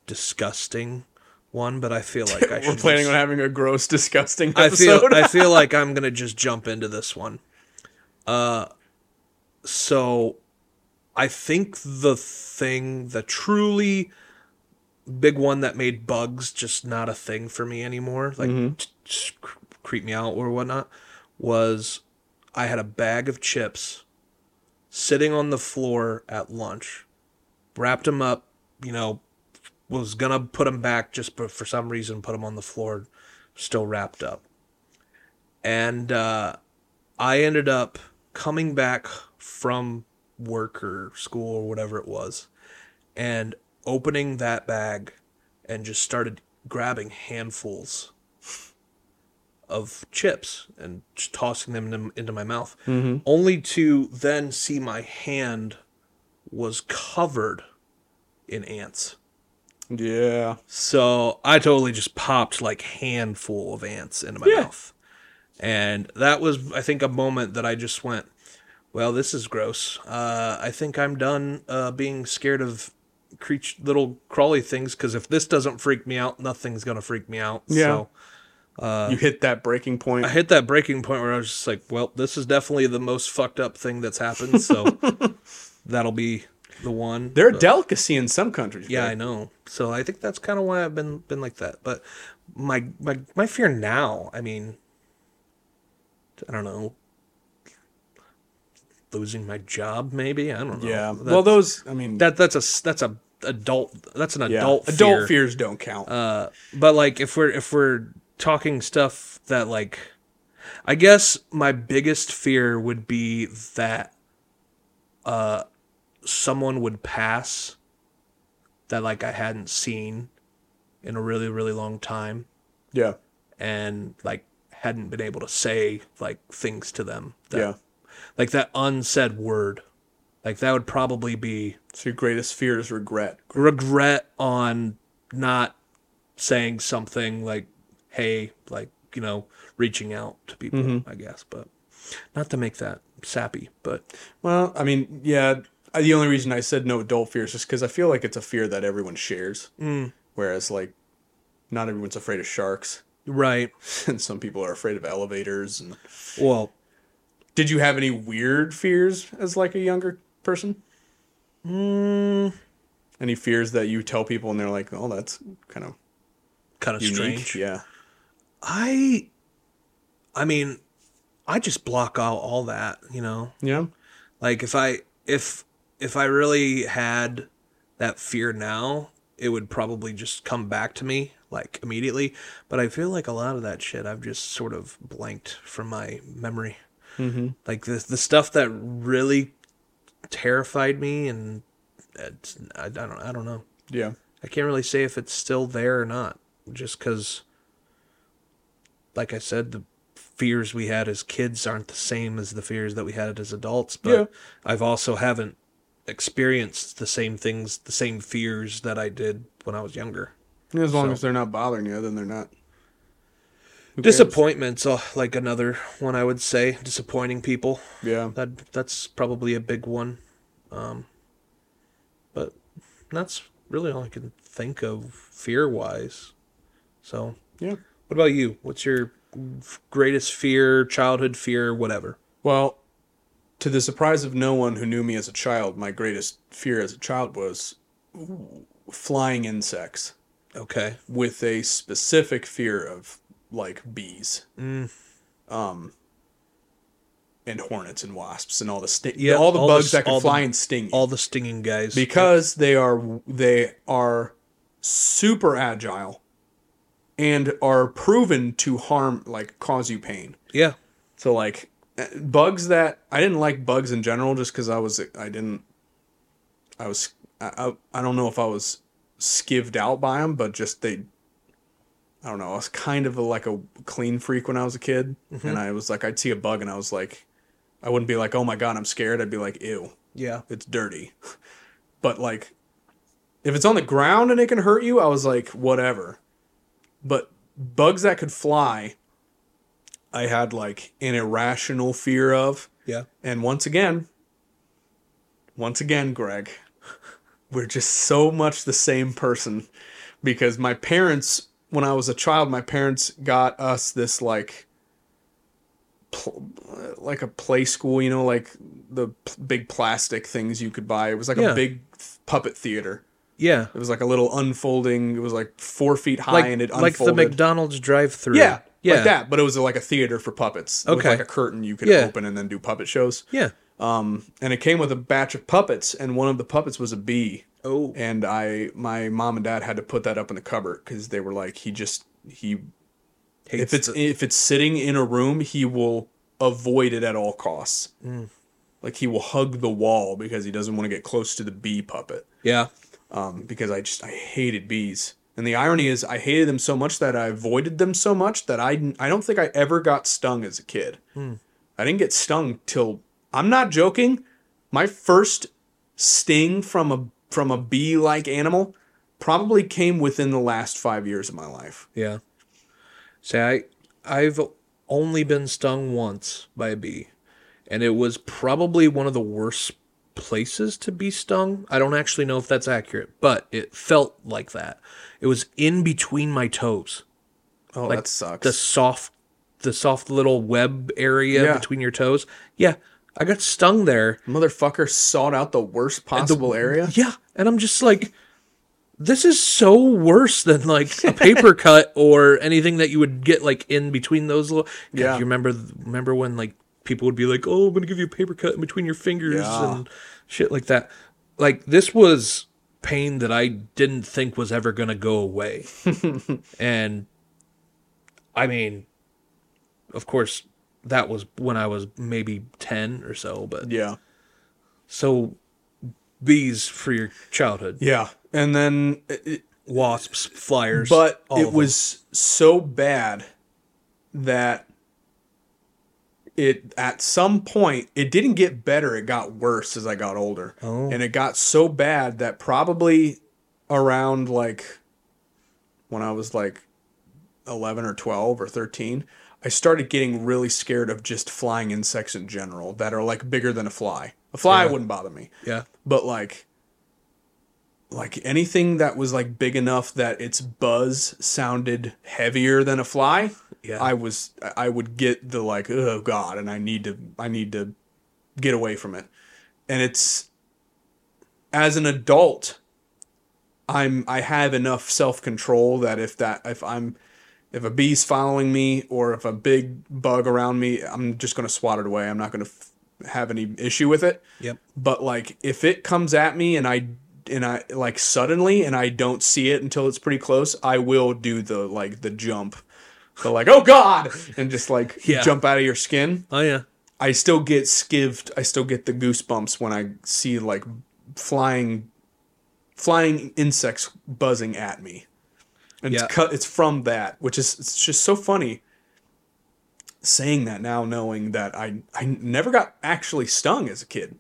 disgusting one, but I feel like I should We're planning just- on having a gross, disgusting I feel. I feel like I'm gonna just jump into this one. Uh, so I think the thing, the truly big one that made bugs just not a thing for me anymore, like t- just cr- creep me out or whatnot, was I had a bag of chips sitting on the floor at lunch, wrapped them up, you know, was gonna put them back just but for some reason put them on the floor, still wrapped up, and uh, I ended up coming back from work or school or whatever it was, and opening that bag, and just started grabbing handfuls of chips and just tossing them in- into my mouth, only to then see my hand was covered in ants. Yeah. So I totally just popped like handful of ants into my Yeah. mouth. And that was I think a moment that I just went, well, this is gross. Uh, I think I'm done uh, being scared of creature little crawly things because if this doesn't freak me out, nothing's gonna freak me out. Yeah. So you hit that breaking point. I hit that breaking point where I was just like, well, this is definitely the most fucked up thing that's happened. So that'll be the one. They're a delicacy in some countries. Yeah, I know. So I think that's kind of why I've been been like that. But my my my fear now, I mean, I don't know, losing my job maybe. I don't know. Yeah. That- well, those. I mean, that that's a that's a adult. That's an Yeah. adult. Adult fear. fears don't count. Uh, but like if we're if we're talking stuff that like, I guess my biggest fear would be that, uh, someone would pass. That like I hadn't seen, in a really really long time, yeah. and like hadn't been able to say like things to them. That, yeah. Like that unsaid word, like that would probably be So your greatest fear is regret. regret on not saying something like hey like you know reaching out to people mm-hmm. i guess but not to make that sappy but Well, I mean, yeah. I- The only reason I said no adult fear is just because I feel like it's a fear that everyone shares. Mm. Whereas, like, not everyone's afraid of sharks, right and some people are afraid of elevators. And well did you have any weird fears as like a younger person? mm, Any fears that you tell people and they're like, "Oh, that's kind of kind of unique." strange Yeah. i i mean i just block out all that you know Yeah. like if i if if i really had that fear now it would probably just come back to me like immediately but i feel like a lot of that shit i've just sort of blanked from my memory Mm-hmm. like the the stuff that really terrified me and it's, I, I don't I don't know Yeah. I can't really say if it's still there or not just because like I said the fears we had as kids aren't the same as the fears that we had as adults but Yeah. I've also haven't experienced the same things the same fears that I did when I was younger. As long So- as they're not bothering you, then they're not. Who disappointments uh, like another one I would say. Disappointing people. Yeah. that that's probably a big one. Um but that's really all i can think of fear wise so Yeah. what about you? What's your greatest fear childhood fear whatever? Well, to the surprise of no one who knew me as a child, my greatest fear as a child was flying insects okay with a specific fear of like bees. Mm. Um and hornets and wasps and all the sti- Yeah, all the all bugs s- that can the- fly and sting you. all the stinging guys because they are they are super agile and are proven to harm like cause you pain. yeah So like bugs that I didn't like bugs in general just because I was I didn't I was I, I I don't know if I was skived out by them, but just they I don't know I was kind of a, like a clean freak when I was a kid, mm-hmm. and I was like I'd see a bug and I was like I wouldn't be like oh my god I'm scared. I'd be like ew yeah. it's dirty, but like if it's on the ground and it can hurt you I was like whatever, but bugs that could fly I had like an irrational fear of. yeah And once again, once again, Greg, we're just so much the same person because my parents, when I was a child, my parents got us this like, pl- like a play school, you know, like the p- big plastic things you could buy. It was like Yeah. a big puppet theater. yeah It was like a little unfolding. It was like four feet high like, and it like the mcdonald's drive through Yeah, yeah like that. But it was like a theater for puppets. With Okay. like a curtain you could Yeah. open and then do puppet shows. yeah Um, and it came with a batch of puppets, and one of the puppets was a bee. oh And I, my mom and dad had to put that up in the cupboard because they were like, he just he, if it's the- if it's sitting in a room, he will avoid it at all costs. Mm. Like he will hug the wall because he doesn't want to get close to the bee puppet. yeah Um, because I just I hated bees. And the irony is, I hated them so much that I avoided them so much that I I don't think I ever got stung as a kid. Hmm. I didn't get stung till I'm not joking. My first sting from a from a bee like animal probably came within the last five years of my life. Yeah. Say I I've only been stung once by a bee. And it was probably one of the worst places to be stung. I don't actually know if that's accurate, but it felt like that. It was in between my toes. Oh, Like that sucks. The soft the soft little web area Yeah. between your toes. Yeah. I got stung there. Motherfucker sought out the worst possible area. Yeah. And I'm just like, this is so worse than like a paper cut or anything that you would get like in between those little. Yeah. You remember, remember when like people would be like, oh, I'm going to give you a paper cut in between your fingers Yeah. and shit like that. Like this was pain that I didn't think was ever going to go away. and I mean, of course, that was when I was maybe 10 or so, but Yeah. so bees for your childhood, Yeah. And then it, wasps, flyers, but it was so bad that it at some point it didn't get better it got worse as i got older Oh. and it got so bad that probably around like when i was like 11 or 12 or 13 i started getting really scared of just flying insects in general that are like bigger than a fly a fly Yeah. wouldn't bother me yeah, but like like anything that was like big enough that its buzz sounded heavier than a fly Yeah. i was i would get the like oh god and i need to i need to get away from it. And it's as an adult i'm i have enough self-control that if that if i'm if a bee's following me or if a big bug around me i'm just going to swat it away. I'm not going to f- have any issue with it. Yep, but like if it comes at me and I and I like suddenly and I don't see it until it's pretty close, I will do the like the jump. The like, oh God and just like Yeah. jump out of your skin. oh yeah, I still get skived, I still get the goosebumps when I see like flying flying insects buzzing at me. And Yeah. it's cut it's from that, which is it's just so funny saying that now knowing that I I never got actually stung as a kid.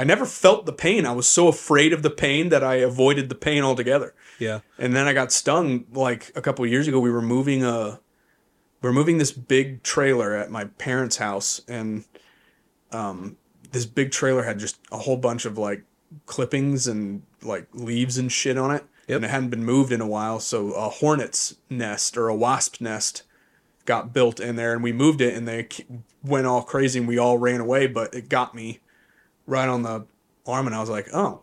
I never felt the pain. I was so afraid of the pain that I avoided the pain altogether. yeah, And then I got stung like a couple of years ago. We were moving a we are moving this big trailer at my parents' house and um this big trailer had just a whole bunch of like clippings and like leaves and shit on it. Yep. And it hadn't been moved in a while, so a hornet's nest or a wasp nest got built in there and we moved it and they went all crazy and we all ran away, but it got me right on the arm and I was like, "Oh,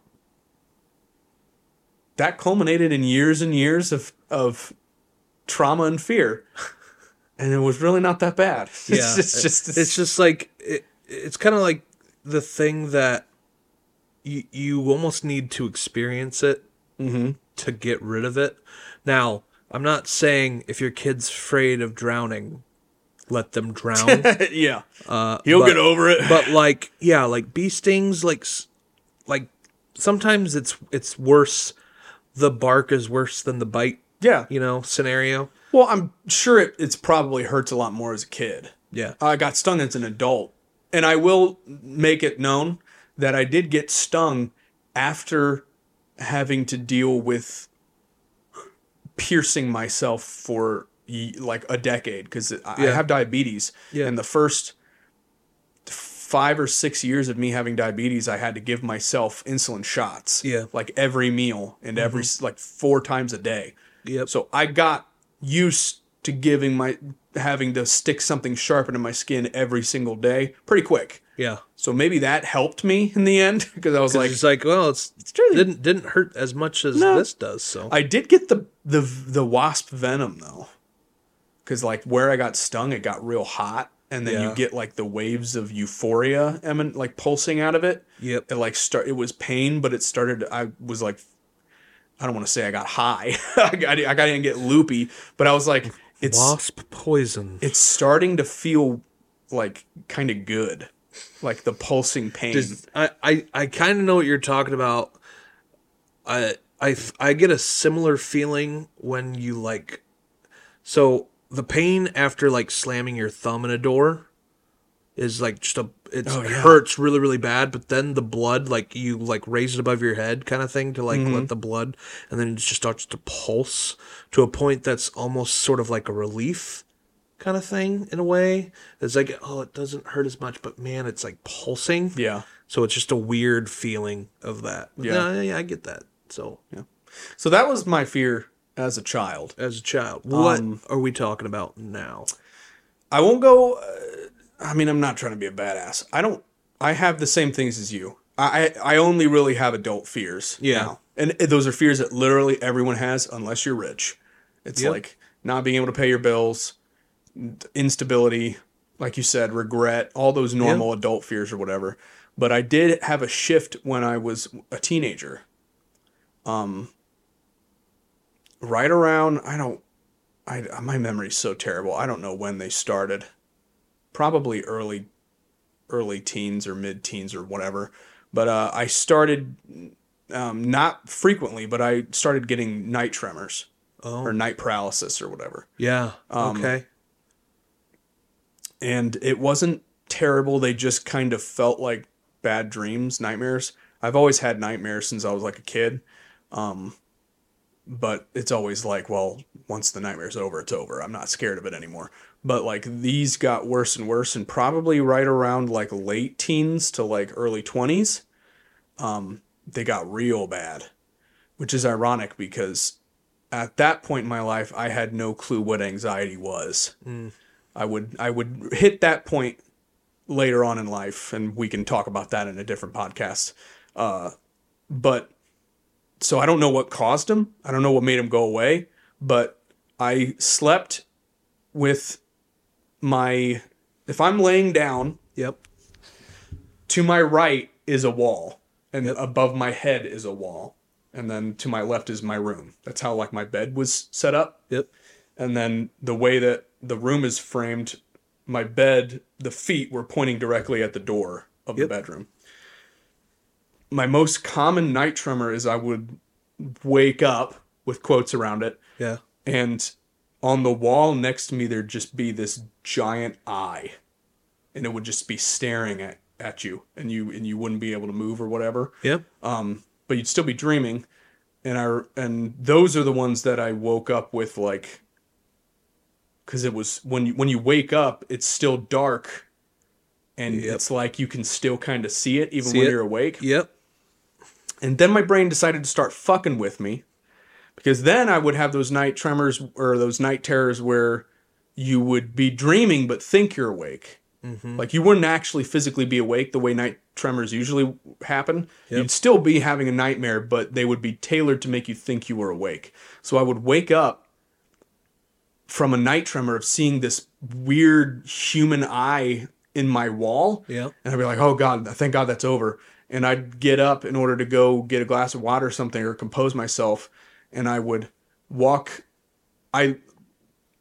that culminated in years and years of of trauma and fear, and it was really not that bad. It's yeah. just, it's just it's just like it, it's kind of like the thing that you you almost need to experience it Mm-hmm. to get rid of it. Now, I'm not saying if your kid's afraid of drowning, let them drown. yeah, Uh, he'll but- get over it. but like yeah like bee stings like like sometimes it's it's worse the bark is worse than the bite yeah, you know scenario well, I'm sure it it's probably hurts a lot more as a kid. yeah I got stung as an adult, and I will make it known that I did get stung after having to deal with piercing myself for like a decade because I I have diabetes. Yeah. And the first five or six years of me having diabetes, I had to give myself insulin shots. Yeah. Mm-hmm. Like every meal and every like four times a day. yep So I got used to giving my having to stick something sharp into my skin every single day pretty quick. yeah So maybe that helped me in the end because I was like it's like well it's, really- didn't didn't hurt as much as No. this does so I did get the the the wasp venom though, because like where I got stung, it got real hot, and then Yeah. you get like the waves of euphoria emin like pulsing out of it. yep It like start. It was pain, but it started. I was like, I don't want to say I got high. I, got, I didn't get loopy, but I was like, it's wasp poison it's starting to feel like kind of good, like the pulsing pain. Does- I, I, I kind of know what you're talking about. I, I, I get a similar feeling when you like, so the pain after like slamming your thumb in a door is like just a, it's, Oh, it yeah. hurts really, really bad, but then the blood, like you like raise it above your head kind of thing to like Mm-hmm. let the blood, and then it just starts to pulse to a point that's almost sort of like a relief kind of thing in a way. It's like, oh, it doesn't hurt as much, but man, it's like pulsing. yeah. So it's just a weird feeling of that. Yeah. Yeah, yeah, I get that. So yeah. So that was my fear as a child. as a child, what Um, are we talking about now? I won't go. Uh, I mean, I'm not trying to be a badass. I don't. I have the same things as you. I I only really have adult fears. Yeah. now. and those are fears that literally everyone has, unless you're rich. It's Yep. like not being able to pay your bills, instability, like you said, regret, all those normal adult fears or whatever. But I did have a shift when I was a teenager. Um, right around I don't I my memory's so terrible. I don't know when they started. Probably early early teens or mid teens or whatever. But uh, I started um, not frequently, but I started getting night tremors Oh, or night paralysis or whatever. yeah. Um, okay. and it wasn't terrible. They just kind of felt like bad dreams, nightmares. I've always had nightmares since I was like a kid. Um, but it's always like, well, once the nightmare's over, it's over. I'm not scared of it anymore. But like these got worse and worse, and probably right around like late teens to like early 20s, um, they got real bad, which is ironic because at that point in my life, I had no clue what anxiety was. I would I would hit that point later on in life, and we can talk about that in a different podcast. Uh, but so I don't know what caused him. I don't know what made him go away. But I slept with my if I'm laying down, Yep. to my right is a wall, and above my head is a wall, and then to my left is my room. That's how like my bed was set up Yep. and then the way that the room is framed my bed the feet were pointing directly at the door of Yep. the bedroom my most common night tremor is i would wake up with quotes around it Yeah. and on the wall next to me there'd just be this giant eye and it would just be staring at, at you and you and you wouldn't be able to move or whatever Yep. um, but you'd still be dreaming. And I and those are the ones that I woke up with, like, because it was when you when you wake up, it's still dark, and Yep. it's like you can still kind of see it even See when it. you're awake. Yep. And then my brain decided to start fucking with me, because then I would have those night tremors or those night terrors where you would be dreaming but think you're awake. Mm-hmm. Like you wouldn't actually physically be awake the way night tremors usually happen. Yep. You'd still be having a nightmare, but they would be tailored to make you think you were awake. So I would wake up from a night tremor of seeing this weird human eye in my wall. And I'd be like, oh God, thank God that's over. And I'd get up in order to go get a glass of water or something or compose myself. And I would walk. I,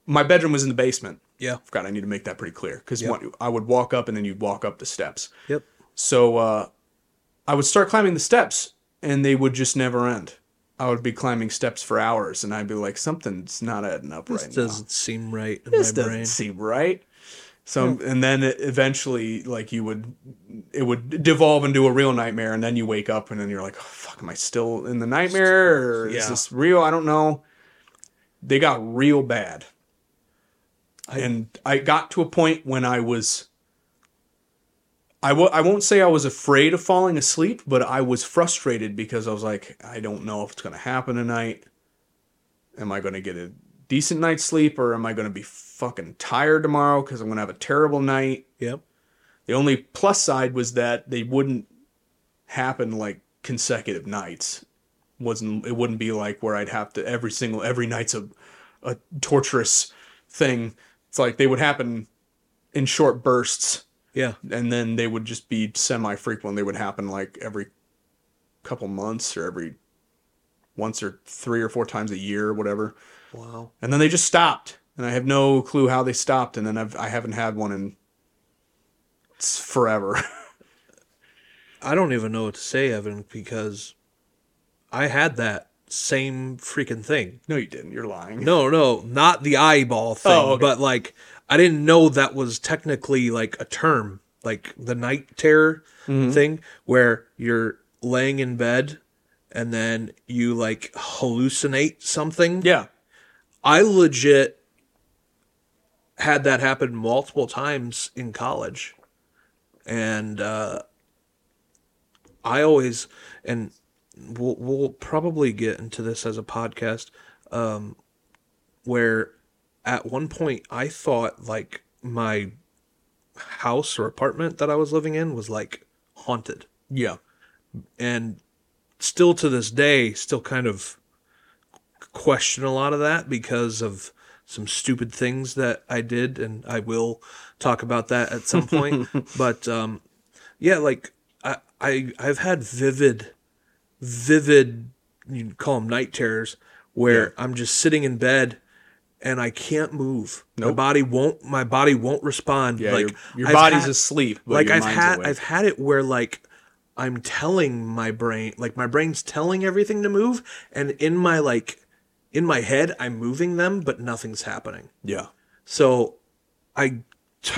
my bedroom was in the basement. Yeah. Forgot I need to make that pretty clear because Yep. I would walk up and then you'd walk up the steps. Yep. So uh, I would start climbing the steps and they would just never end. I would be climbing steps for hours and I'd be like, something's not adding up This right now doesn't seem right in this my doesn't seem right. So and then it eventually, like you would, it would devolve into a real nightmare, and then you wake up, and then you're like, oh, "Fuck, am I still in the nightmare, or is this real?" I don't know. They got real bad, I- and I got to a point when I was. I w- I won't say I was afraid of falling asleep, but I was frustrated because I was like, I don't know if it's going to happen tonight. Am I going to get a decent night's sleep or am I going to be fucking tired tomorrow because I'm going to have a terrible night? Yep. The only plus side was that they wouldn't happen like consecutive nights. Wasn't it wouldn't be like where I'd have to every single every night's a a torturous thing. It's like they would happen in short bursts Yeah. and then they would just be semi frequent. They would happen like every couple months or every once or three or four times a year or whatever. Wow. And then they just stopped, and I have no clue how they stopped. And then I've I haven't had one in forever. I don't even know what to say, Evan, because I had that same freaking thing. no, you didn't. You're lying. No, no, not the eyeball thing, Oh, okay. but like I didn't know that was technically like a term, like the night terror Mm-hmm. thing, where you're laying in bed and then you like hallucinate something. Yeah. I legit had that happen multiple times in college. And uh, I always, and we'll, we'll probably get into this as a podcast, um, where at one point I thought like my house or apartment that I was living in was like haunted Yeah. and still to this day still kind of question a lot of that because of some stupid things that I did and I will talk about that at some point but um yeah like I, I I've had vivid vivid you call them night terrors, where I'm just sitting in bed and I can't move. My body won't. My body won't respond. Yeah, like your, your body's had- asleep. But like I've had awake. I've had it where like I'm telling my brain like my brain's telling everything to move and in my like in my head I'm moving them but nothing's happening. yeah. So I,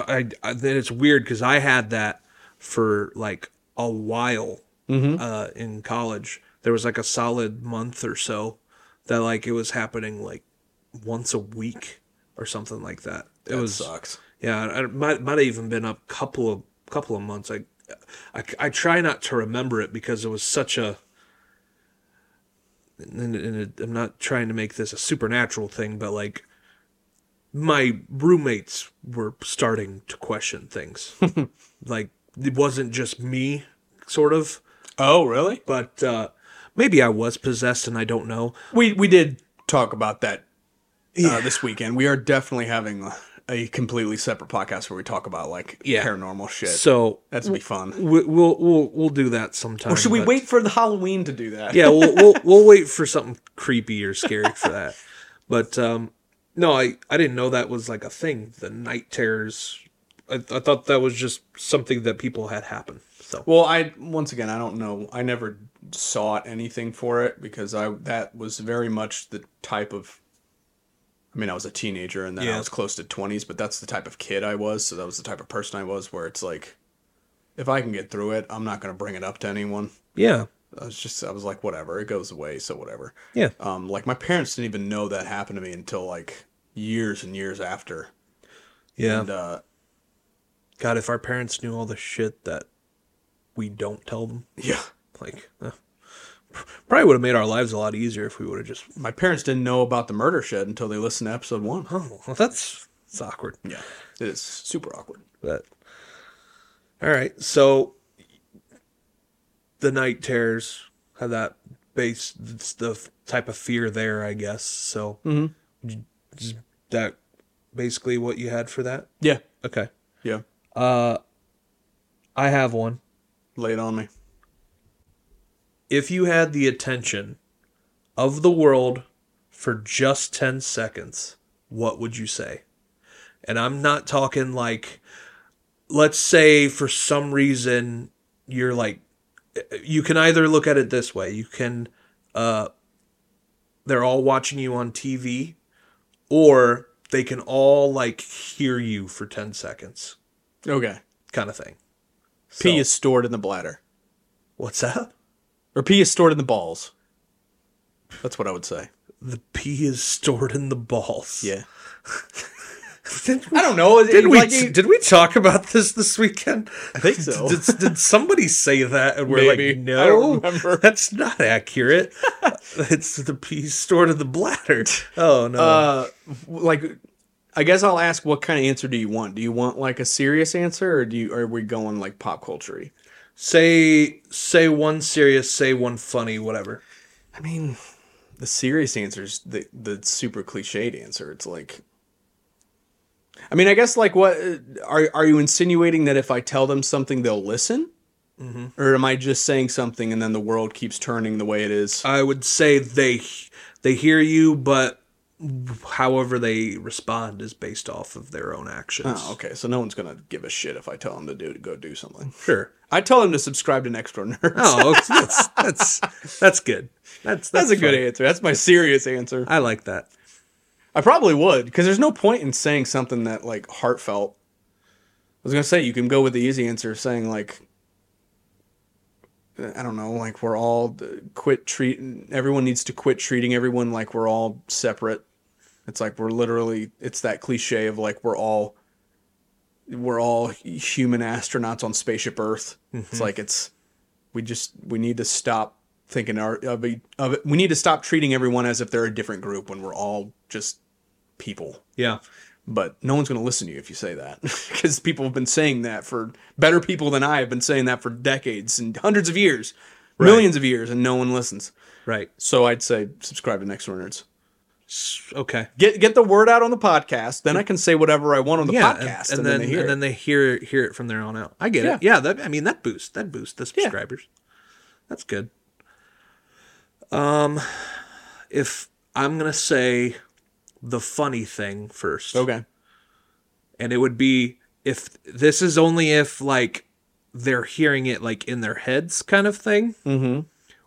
I then it's weird cuz I had that for like a while uh in college. There was like a solid month or so that like it was happening like once a week or something like that. It That was sucks. yeah, it might might have even been a couple of couple of months. I, I, I try not to remember it because it was such a. And, and it, I'm not trying to make this a supernatural thing, but like, my roommates were starting to question things. like it wasn't just me, sort of, Oh, really? but uh, maybe I was possessed and I don't know. We we did talk about that uh, this weekend. We are definitely having a completely separate podcast where we talk about like Yeah. paranormal shit. So That'd be fun. we, we'll we'll we'll do that sometime. Or should we but- wait for the Halloween to do that? yeah, we'll, we'll we'll wait for something creepy or scary for that. But um, no, I I didn't know that was like a thing. The night terrors. I, I thought that was just something that people had happen. So Well, I once again I don't know. I never sought anything for it because I that was very much the type of. I mean, I was a teenager and then Yeah. I was close to twenties, but that's the type of kid I was. So that was the type of person I was, where it's like, if I can get through it, I'm not going to bring it up to anyone. yeah, I was just, I was like, whatever, it goes away, so whatever. yeah, Um, like my parents didn't even know that happened to me until like years and years after. yeah. And uh, God, if our parents knew all the shit that we don't tell them, yeah, like, eh, probably would have made our lives a lot easier if we would have just. my parents didn't know about the murder shed until they listened to episode one. Oh, well, that's it's awkward. Yeah, it is super awkward. But all right, so the night terrors have that base, it's the type of fear there, I guess. So Mhm. is that basically what you had for that? Yeah, Okay, yeah. Uh, I have one. Lay it on me. If you had the attention of the world for just ten seconds, what would you say? And I'm not talking like, let's say for some reason you're like, you can either look at it this way. You can, uh, they're all watching you on TV, or they can all like hear you for 10 seconds, Okay. kind of thing. P So- is stored in the bladder, What's that? Or pee is stored in the balls. That's what I would say. The pee is stored in the balls. Yeah. Did I don't know. Did we did we talk about this this weekend? I think so. Did, did somebody say that and we're Maybe. like, no, I don't remember. that's not accurate. it's the pee stored in the bladder. Oh no, Uh, like, I guess I'll ask, what kind of answer do you want? Do you want like a serious answer, or do you? Or are we going like pop culture? Say say one serious, say one funny, whatever. I mean, the serious answer is the the super cliched answer. It's like, I mean, I guess like what uh, are are you insinuating that if I tell them something they'll listen, mm-hmm. or am I just saying something and then the world keeps turning the way it is? I would say they they hear you, but however they respond is based off of their own actions. oh, okay. So no one's gonna give a shit if I tell them to do to go do something. Sure. I tell them to subscribe to Next Door Nerds. Oh, that's that's that's good. That's That's that's, a good answer. That's my serious answer. I like that. I probably would because there's no point in saying something that like heartfelt. I was gonna say you can go with the easy answer, saying like, I don't know, like we're all quit treating. Everyone needs to quit treating everyone like we're all separate. It's like we're literally. It's that cliche of like we're all. We're all human astronauts on spaceship Earth. It's mm-hmm. like it's. We just we need to stop thinking our, of, e- of it. We need to stop treating everyone as if they're a different group when we're all just people. Yeah. But no one's going to listen to you if you say that because people have been saying that for better people than I have been saying that for decades and hundreds of years, millions of years, and no one listens. Right. So I'd say subscribe to Next Door Nerds. Okay. Get get the word out on the podcast. Then I can say whatever I want on the yeah, podcast, and, and, then, then, they hear and it. then they hear hear it from there on out. I get Yeah. it. Yeah, that I mean that boosts that boosts the Yeah. subscribers. That's good. Um, If I'm gonna say the funny thing first, Okay. and it would be if this is only if like they're hearing it like in their heads kind of thing Mm-hmm.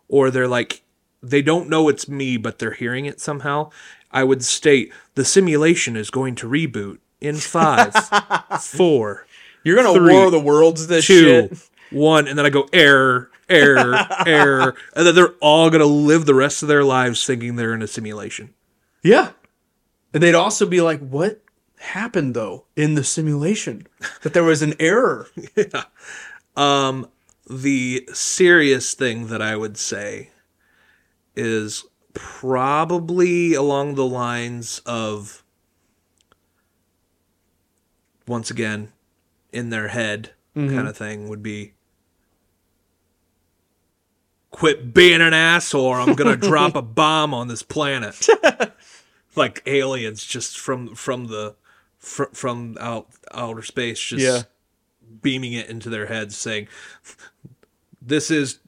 or they're like they don't know it's me but they're hearing it somehow i would state the simulation is going to reboot in five four You're gonna Three, war the worlds this two shit. one and then i go error error error and then they're all gonna live the rest of their lives thinking they're in a simulation Yeah. And they'd also be like, what happened though in the simulation? That there was an error. Yeah. Um, The serious thing that I would say is probably along the lines of once again in their head mm-hmm. kind of thing would be quit being an asshole or I'm to drop a bomb on this planet. like aliens just from from the fr- from out outer space just Yeah. beaming it into their heads saying this is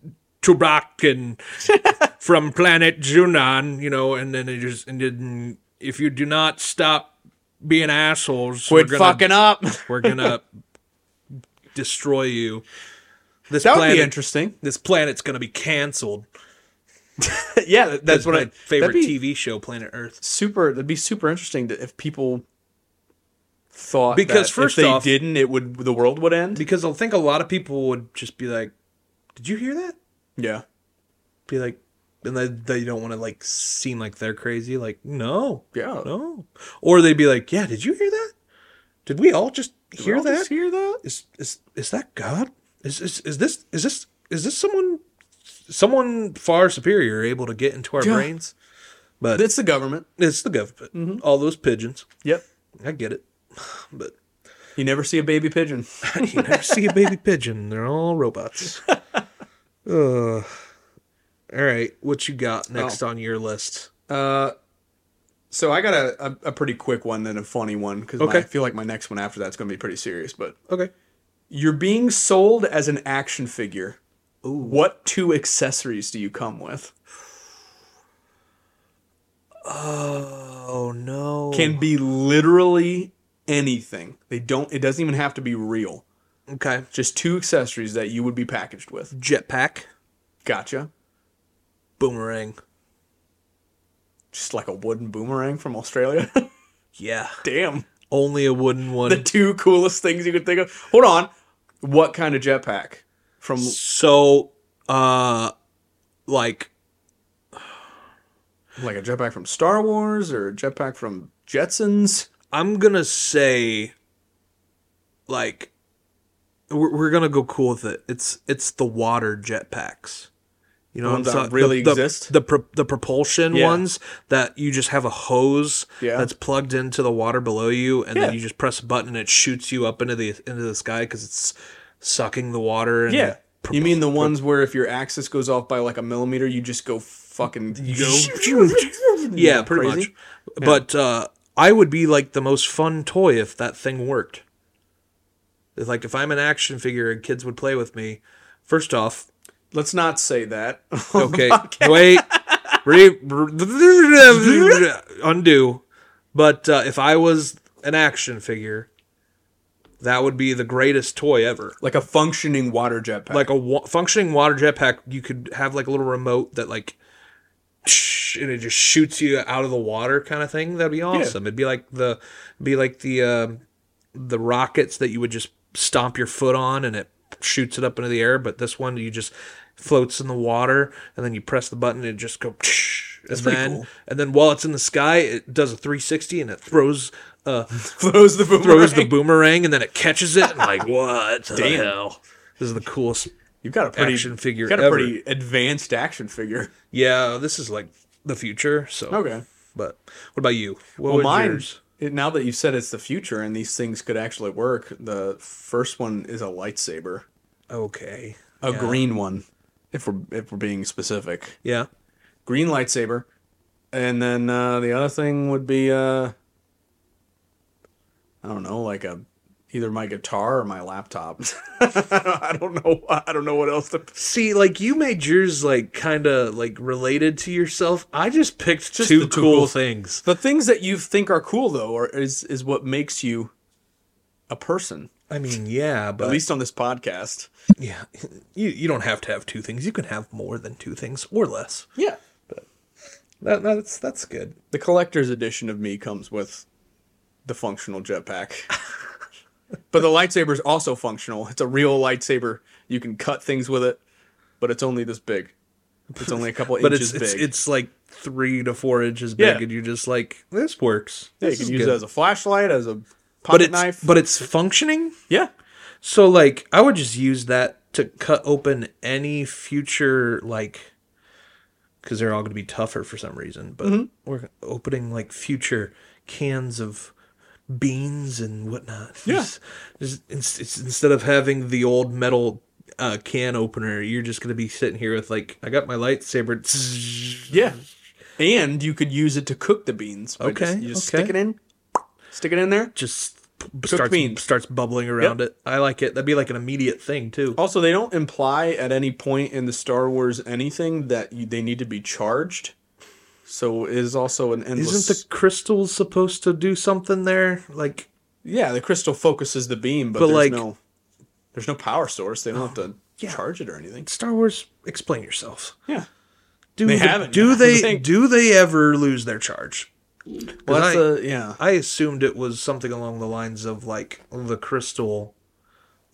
Tubakin from planet Junon, you know, and then it just and then if you do not stop being assholes, Quit we're gonna, fucking up. we're gonna destroy you. This That would be interesting. this planet's gonna be canceled. yeah, that- that's what my I favorite TV show, Planet Earth. Super. That'd be super interesting to, if people thought Because that first if they off- didn't, it would the world would end. Because I think a lot of people would just be like, "Did you hear that?" Yeah. Be like, and they, they don't want to like seem like they're crazy. Like, no, Yeah. no. Or they'd be like, "Yeah, did you hear that? Did we all just hear All that? just Hear that? Is is is that God? Is is is this is this is this someone someone far superior able to get into our Yeah. brains?" But It's the government. it's the government. Mm-hmm. All those pigeons. Yep. I get it. But You never see a baby pigeon. you never see a baby pigeon. They're all robots. uh, all right, what you got next on your list? Uh, so I got a, a, a pretty quick one, then a funny one because Okay. I feel like my next one after that's going to be pretty serious. But Okay. you're being sold as an action figure. What two accessories do you come with? Oh no. Can be literally anything. They don't. It doesn't even have to be real. Okay. Just two accessories that you would be packaged with. Jetpack, Gotcha. boomerang. Just like a wooden boomerang from Australia. Yeah. Damn. Only a wooden one. The two coolest things you could think of. Hold on. What kind of jetpack? From so, uh, like like a jetpack from Star Wars or a jetpack from Jetsons? I'm gonna say, like, we're, we're gonna go cool with it. It's it's the water jetpacks. You know, The ones that really the, exist? The pro- the propulsion Yeah. ones that you just have a hose Yeah. that's plugged into the water below you, and Yeah. then you just press a button and it shoots you up into the into the sky because it's sucking the water. And Yeah. it You mean the ones where if your axis goes off by like a millimeter, you just go fucking you go yeah, pretty crazy. much. But uh, I would be like the most fun toy if that thing worked. It's Like if I'm an action figure and kids would play with me, first off, Let's not say that. okay, wait, re- undo. But uh, if I was an action figure, that would be the greatest toy ever. like a functioning water jetpack. Like a wa- functioning water jetpack, you could have like a little remote that like, and it just shoots you out of the water, kind of thing. That'd be awesome. It'd be like the, be like the, um the rockets that you would just stomp your foot on, and it shoots it up into the air. But this one, you just floats in the water, and then you press the button, and it just go. And pretty then, cool. and then while it's in the sky, it does a 360 and it throws uh, throws the boomerang. throws the boomerang and then it catches it and like what the Damn. hell? This is the coolest You've got a pretty action figure You've got a ever. pretty advanced action figure. Yeah, this is like the future. So, Okay. but what about you? What Well, was mine. yours? It, now that you've said it's the future and these things could actually work, the first one is a lightsaber, Okay. a Yeah. green one, if we're if we're being specific. Yeah. green lightsaber, and then uh, the other thing would be uh, I don't know, like a either my guitar or my laptop. I don't know. I don't know what else to. See, like you made yours like kind of like related to yourself. I just picked Just two, cool cool- things. The things that you think are cool though, are, is is what makes you a person. I mean, yeah, but At least on this podcast. yeah, you you don't have to have two things. You can have more than two things or less. Yeah. That that's that's good. The collector's edition of me comes with the functional jetpack. but the lightsaber is also functional. It's a real lightsaber. You can cut things with it, but it's only this big. It's only a couple But inches it's it's big. it's like three to four inches big, Yeah. and you're just like this works. yeah, you can use good. it as a flashlight, as a but pocket it's knife. but it's functioning. yeah, So like I would just use that to cut open any future like because they're all going to be tougher for some reason. But Mm-hmm. we're opening like future cans of beans and whatnot. Yeah. Just, it's, it's, instead of having the old metal uh, can opener, you're just going to be sitting here with like I got my lightsaber. yeah. And you could use it to cook the beans. Okay, just, you just okay. stick it in, stick it in there. Just starts beans. starts bubbling around it. I like it. That'd be like an immediate thing too. Also, they don't imply at any point in the Star Wars anything that you, they need to be charged. So it is also an endless. Isn't the crystals supposed to do something there? Like yeah, the crystal focuses the beam, but, But, there's like- no there's no power source. They don't have to Yeah. charge it or anything. Star Wars, explain yourself. Yeah. Do They the- haven't Do they? Do they ever lose their charge? Well, that's I, a, yeah. I assumed it was something along the lines of like the crystal,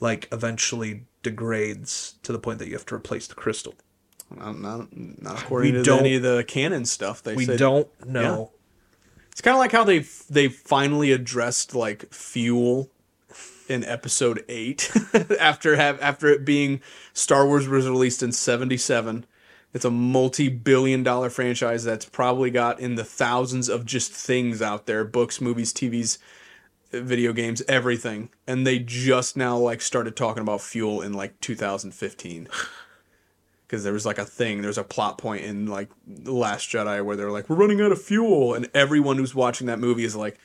like eventually degrades to the point that you have to replace the crystal. Not, not, not according We to any of the canon stuff. They We said don't know. it's kind of like how they they finally addressed like fuel in Episode Eight after have after it being Star Wars was released in '77. It's a multi-billion dollar franchise that's probably got in the thousands of just things out there, books, movies, TVs, video games, everything. And they just now like started talking about fuel in like 2015. Because there was like a thing, there's a plot point in like The Last Jedi where they're like, we're running out of fuel. And everyone who's watching that movie is like,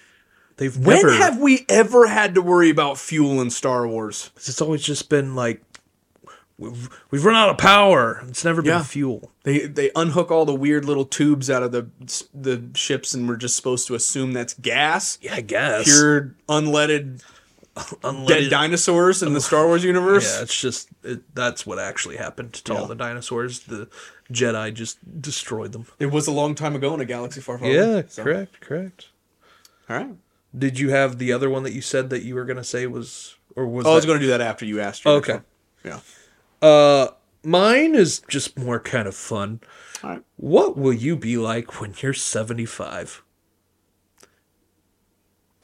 They've when never. have we ever had to worry about fuel in Star Wars? it's always just been like we've, we've run out of power. It's never been Yeah. fuel. They they unhook all the weird little tubes out of the the ships, and we're just supposed to assume that's gas. Yeah, I guess. Pure unleaded Unleaded- dead dinosaurs in the Star Wars universe. Yeah, it's just it, that's what actually happened to all the dinosaurs. The Jedi just destroyed them. It was a long time ago in a galaxy far, far Yeah, away. So, correct, correct. All right. Did you have the other one that you said that you were gonna say was or was Oh, I was going to do that after you asked. Okay. one. Yeah. Uh mine is just more kind of fun. All right. What will you be like when you're 75?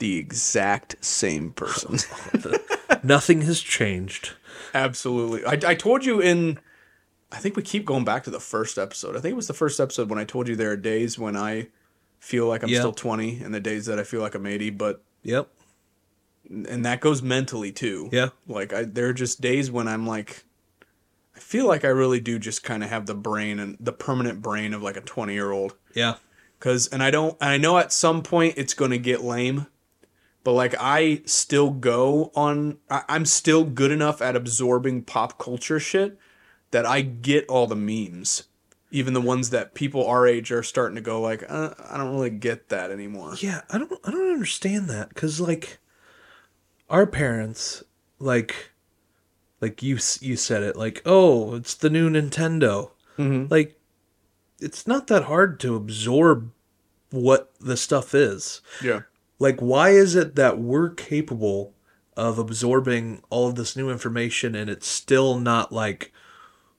The exact same person. Nothing has changed. Absolutely. I, I told you in. I think we keep going back to the first episode. I think it was the first episode when I told you there are days when I feel like I'm Yeah. still 20 and the days that I feel like I'm 80, but Yep. and that goes mentally too. Yeah. Like I there are just days when I'm like I feel like I really do just kind of have the brain and the permanent brain of like a 20-year-old Yeah. cuz and I don't and I know at some point it's going to get lame. But like I still go on I, I'm still good enough at absorbing pop culture shit that I get all the memes. Even the ones that people our age are starting to go like, uh, I don't really get that anymore. Yeah, I don't I don't understand that cuz like our parents like like you you said it like, "Oh, it's the new Nintendo." Mhm. Like it's not that hard to absorb what the stuff is. Yeah. Like why is it that we're capable of absorbing all of this new information and it's still not like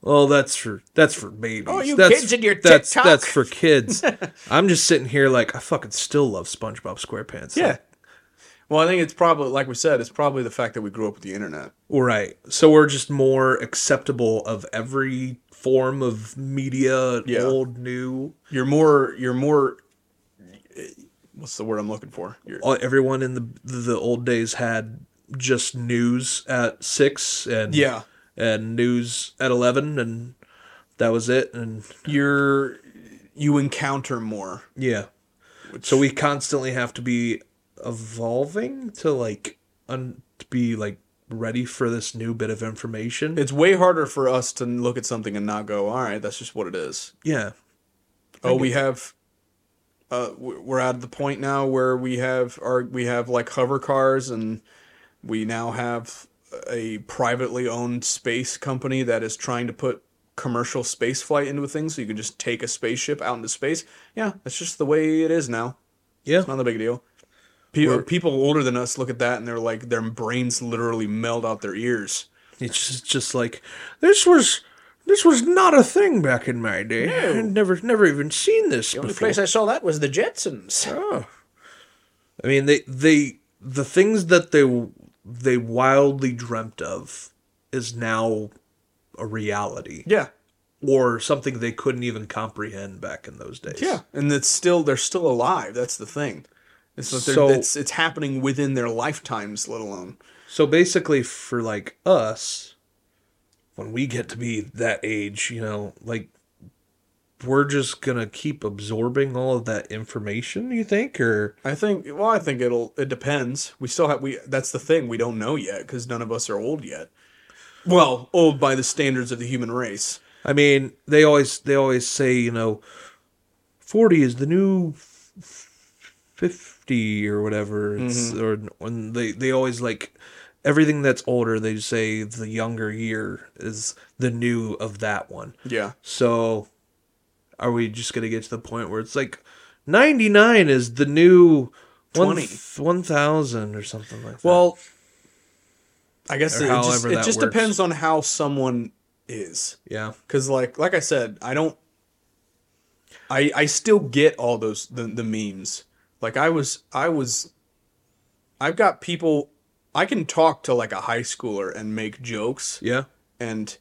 Oh, that's for that's for babies. Oh, you that's, kids and your that's TikTok." that's for kids. I'm just sitting here like I fucking still love SpongeBob SquarePants. Yeah. Like, Well, I think it's probably like we said, it's probably the fact that we grew up with the internet. right. So we're just more acceptable of every form of media, Yeah. old, new. You're more you're more what's the word I'm looking for? All, everyone in the the old days had just news at six and yeah. and news at eleven and that was it and You're you encounter more. yeah. So we constantly have to be evolving to like un- to be like ready for this new bit of information. It's way harder for us to look at something and not go, all right, that's just what it is. yeah. Oh, we have. Uh, we're at the point now where we have our we have like hover cars, and we now have a privately owned space company that is trying to put commercial space flight into a thing, so you can just take a spaceship out into space. Yeah, that's just the way it is now. Yeah. Not a big deal. People, We're- people older than us look at that and they're like, their brains literally melt out their ears. It's just, just like this was this was not a thing back in my day. No. I'd never never even seen this The only before. Place I saw that was the Jetsons. Oh. I mean, they they the things that they they wildly dreamt of is now a reality Yeah, or something they couldn't even comprehend back in those days. Yeah, and it's still they're still alive. That's the thing. It's So- it's it's happening within their lifetimes, let alone. So basically, for like us, when we get to be that age, you know, like we're just gonna keep absorbing all of that information. You think, or I think. Well, I think it'll. It depends. We still have. We. That's the thing. We don't know yet because none of us are old yet. Well, old by the standards of the human race. I mean, they always they always say, you know, forty is the new fifty or whatever. It's mm-hmm. or when they they always like everything that's older. They say the younger year is the new of that one. Yeah. So, are we just gonna get to the point where it's like ninety nine is the new one 20. one thousand or something like that? Well, I guess Or it just, it just depends on how someone is. yeah, Because like like I said, I don't. I I still get all those the the memes. Like I was I was. I've got people. I can talk to like a high schooler and make jokes, yeah, and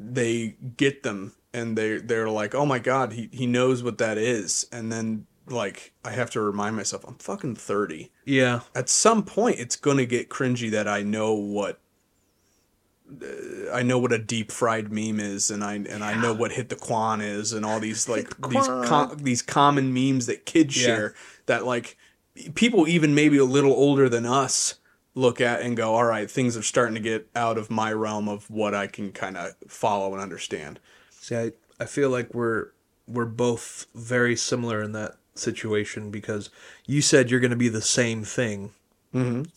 they get them, and they they're like, oh my god, he he knows what that is, and then like I have to remind myself, I'm fucking thirty. yeah. At some point, it's gonna get cringy that I know what. uh, I know what a deep fried meme is, and I and I know what hit the quan is, and all these like these com- these common memes that kids Yeah. share that like people even maybe a little older than us look at and go, all right, things are starting to get out of my realm of what I can kind of follow and understand. See, I, I feel like we're we're both very similar in that situation because you said you're going to be the same thing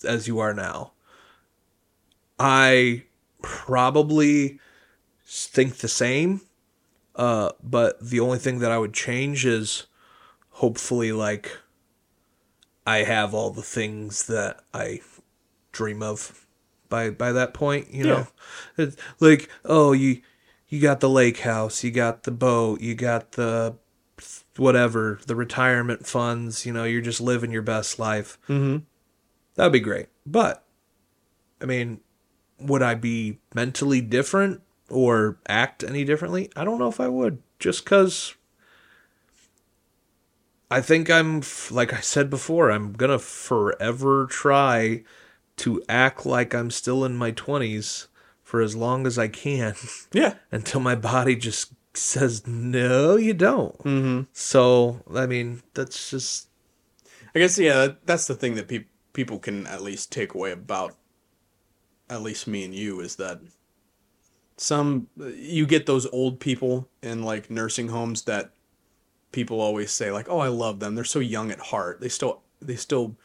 as you are now. I probably think the same, uh, but the only thing that I would change is hopefully like I have all the things that I dream of by by that point. You know, it's like oh you you got the lake house, you got the boat, you got the whatever the retirement funds. You know, you're just living your best life. Mm-hmm. That'd be great. But I mean, would I be mentally different or act any differently? I don't know if I would. Just cuz I think I'm like I said before, I'm to forever try to act like I'm still in my 20s for as long as I can Yeah. until my body just says no, you don't. Mm-hmm. So, I mean, that's just I guess yeah, that's the thing that peop people can at least take away about at least me and you is that some you get those old people in like nursing homes that people always say like, "Oh, I love them. They're so young at heart. They still they still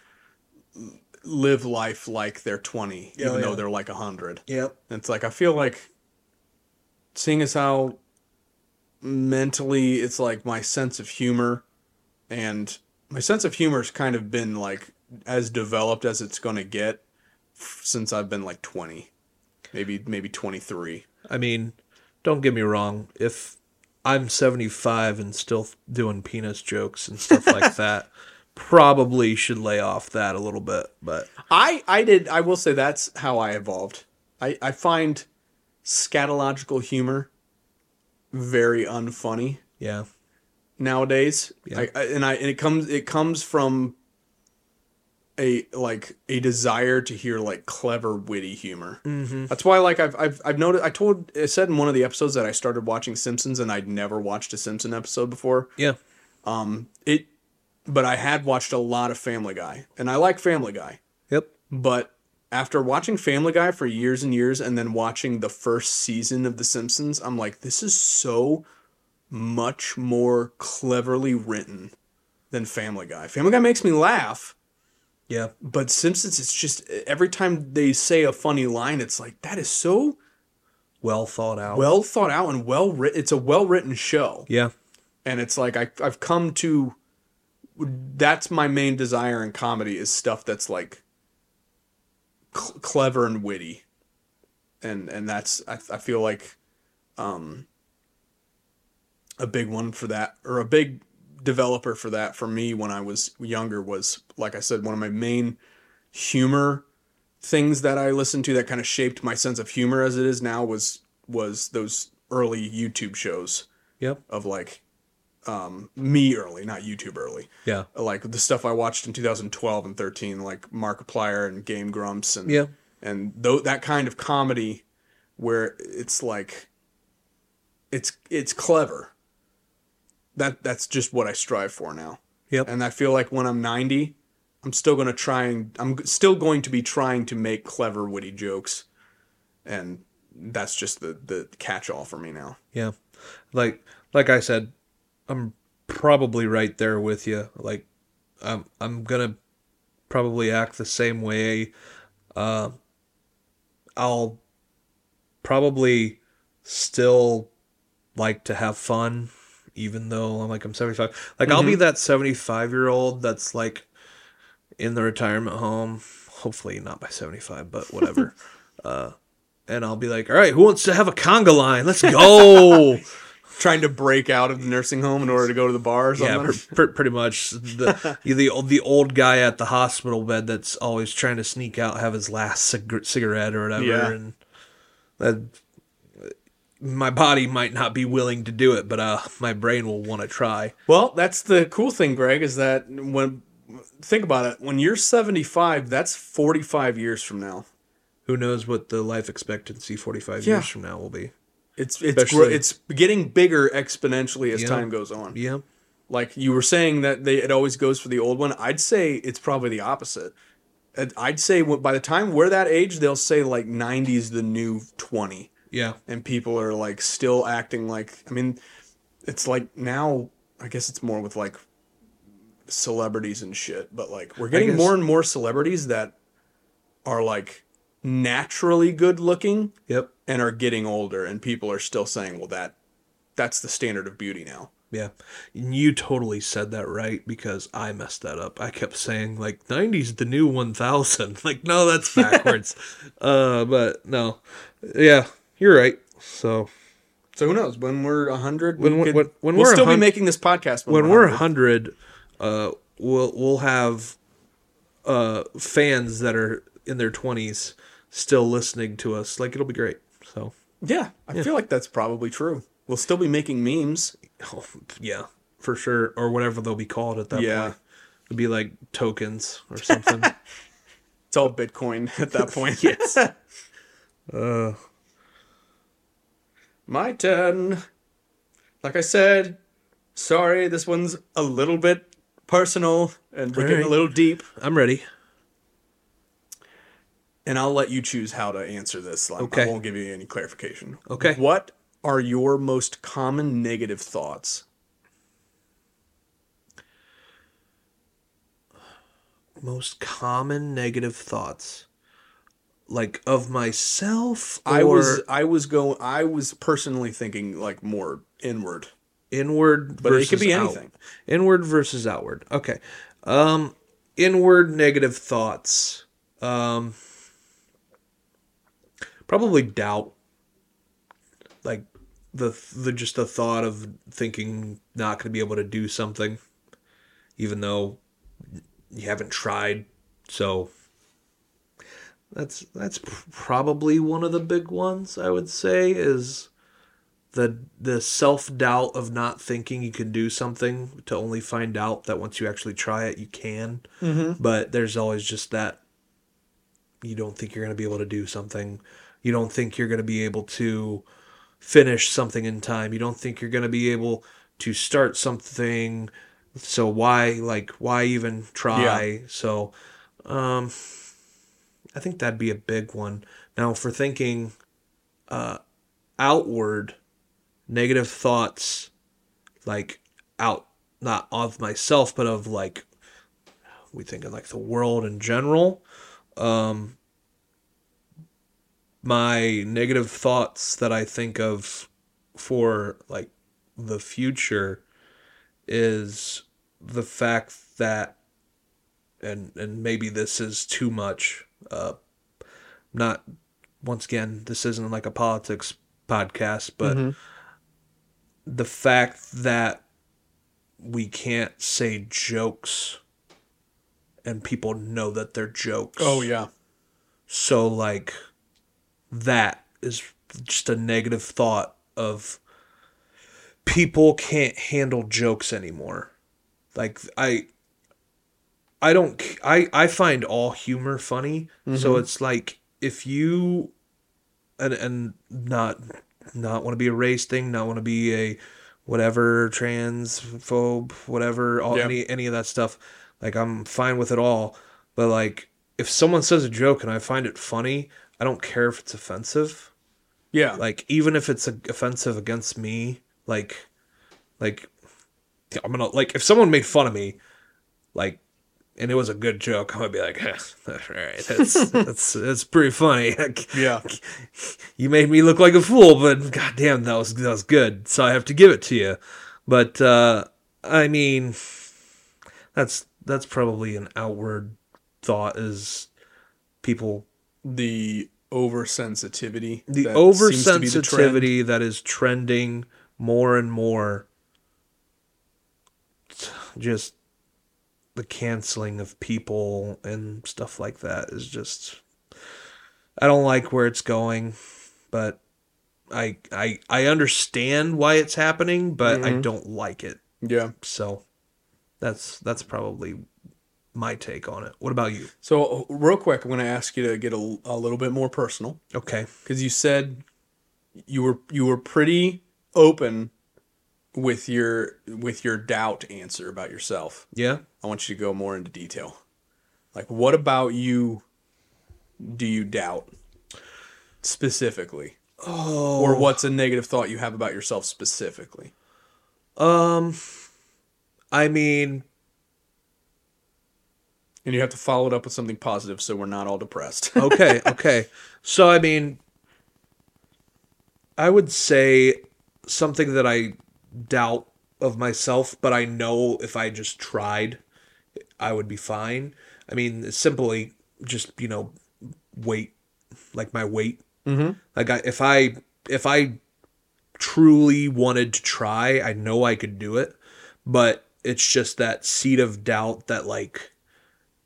live life like they're 20 Yeah, even yeah. though they're like 100." yep. It's like I feel like seeing as how mentally it's like my sense of humor and my sense of humor has kind of been like as developed as it's going to get f- since I've been like 20. Maybe maybe 23. I mean, don't get me wrong. If I'm 75 and still doing penis jokes and stuff like that, probably should lay off that a little bit. But I I did I will say that's how I evolved. I I find scatological humor very unfunny. yeah, nowadays. Yeah. I, I, and I and it comes it comes from a like a desire to hear like clever witty humor. mm-hmm. That's why like I've I've I've noted I told I said in one of the episodes that I started watching Simpsons and I'd never watched a Simpson episode before. yeah, Um it but I had watched a lot of Family Guy and I like Family Guy, yep, but after watching Family Guy for years and years and then watching the first season of The Simpsons, I'm like, this is so much more cleverly written than Family Guy. Family Guy makes me laugh, Yeah. but Simpsons, it's just every time they say a funny line, it's like, that is so Well thought out. well thought out and well written. It's a well written show. yeah. and it's like I, I've come to that's my main desire in comedy is stuff that's like cl- clever and witty and and that's I, I feel like um a big one for that or a big developer for that for me when I was younger was like I said one of my main humor things that I listened to that kind of shaped my sense of humor as it is now was was those early YouTube shows Yep. of like um, me early, not YouTube early. Yeah. Like the stuff I watched in 2012 and 13, like Markiplier and Game Grumps and Yeah. and though that kind of comedy where it's like it's it's clever. That that's just what I strive for now. Yep. And I feel like when I'm 90, I'm still going to try and I'm still going to be trying to make clever witty jokes. And that's just the the catch all for me now. Yeah. Like like I said, I'm probably right there with you. Like I'm I'm gonna probably act the same way. Uh, I'll probably still like to have fun, even though I'm like I'm 75. Like I'll be that 75 year old that's like in the retirement home. Hopefully not by 75, but whatever. uh, and I'll be like, all right, who wants to have a conga line? Let's go. Trying to break out of the nursing home in order to go to the bar or Yeah, pr- pr- pretty much the the old the old guy at the hospital bed that's always trying to sneak out, have his last cig- cigarette or whatever, Yeah. and that my body might not be willing to do it, but uh, my brain will want to try. Well, that's the cool thing, Greg, is that when think about it, when you're 75, that's 45 years from now. Who knows what the life expectancy forty five Yeah. years from now will be? It's it's gro- it's getting bigger exponentially as Yeah. time goes on. Yeah, Like you were saying that they it always goes for the old one. I'd say it's probably the opposite. I'd- I'd say by the time we're that age, they'll say like 90's the new 20. yeah, and people are like still acting like I mean it's like now I guess it's more with like celebrities and shit but like we're getting guess- more and more celebrities that are like naturally good looking yep, and are getting older and people are still saying well that that's the standard of beauty now yeah. And You totally said that right because I messed that up. I kept saying like '90s the new 1000. Like no, that's backwards. uh, but no, yeah, you're right. So so who knows when we're 100 When- we could, when- when we'll we're still be making this podcast when, when we're we're 100. 100 uh we'll we'll have uh fans that are in their 20s still listening to us like it'll be great so. Yeah I feel like that's probably true. We'll still be making memes. Oh, yeah for sure or whatever they'll be called at that Yeah. point. It'll be like tokens or something. It's all bitcoin at that point. Yes. Uh. My turn. Like I said, sorry, this one's a little bit personal and we're getting a little deep. i'm ready And I'll let you choose how to answer this. Like, I won't give you any clarification. Okay. What are your most common negative thoughts? most common negative thoughts like of myself or I was I was going I was personally thinking like more inward. inward But it could be out- anything. inward versus outward okay um inward negative thoughts um probably doubt like the the just the thought of thinking not going to be able to do something even though you haven't tried so that's that's probably one of the big ones i would say is the the self doubt of not thinking you can do something to only find out that once you actually try it you can. Mm-hmm. But there's always just that you don't think you're going to be able to do something. You don't think you're going to be able to finish something in time. You don't think you're going to be able to start something. So why like why even try? So um I think that'd be a big one. Now, for thinking uh, outward, negative thoughts, like out not of myself, but of like we think of like the world in general. Um, my negative thoughts that I think of for like the future is the fact that and and maybe this is too much uh not once again this isn't like a politics podcast but Mm-hmm. the fact that we can't say jokes and people know that they're jokes Oh yeah. so like that is just a negative thought of people can't handle jokes anymore. Like I I don't I I find all humor funny. So mm-hmm. it's like if you and and not not want to be a race thing, not want to be a whatever transphobe, whatever all Yeah. any any of that stuff. Like I'm fine with it all, but like if someone says a joke and I find it funny, I don't care if it's offensive. Yeah. Like even if it's offensive against me, like like I'm gonna like if someone made fun of me, like and it was a good joke, I'm gonna be like, eh, all right, that's that's that's pretty funny. Yeah. you made me look like a fool, but goddamn, that was that was good. So I have to give it to you. But uh, I mean, that's that's probably an outward thought is people The oversensitivity. the that seems to be the oversensitivity that is trending more and more. Just the canceling of people and stuff like that is just I don't like where it's going, but I I I understand why it's happening, but I Mhm. don't like it. Yeah. So that's that's probably my take on it. What about you? So real quick, I'm going to ask you to get a, a little bit more personal Okay. because you said you were you were pretty open with your with your doubt answer about yourself. Yeah. I want you to go more into detail. Like, what about you do you doubt specifically? Oh. Or what's a negative thought you have about yourself specifically? Um I mean, And you have to follow it up with something positive so we're not all depressed. okay, okay. So I mean, I would say something that I doubt of myself, but I know if I just tried, I would be fine. I mean, simply just you know, weight, like my weight. Mhm. Like I, if I if I truly wanted to try, I know I could do it, but it's just that seed of doubt that like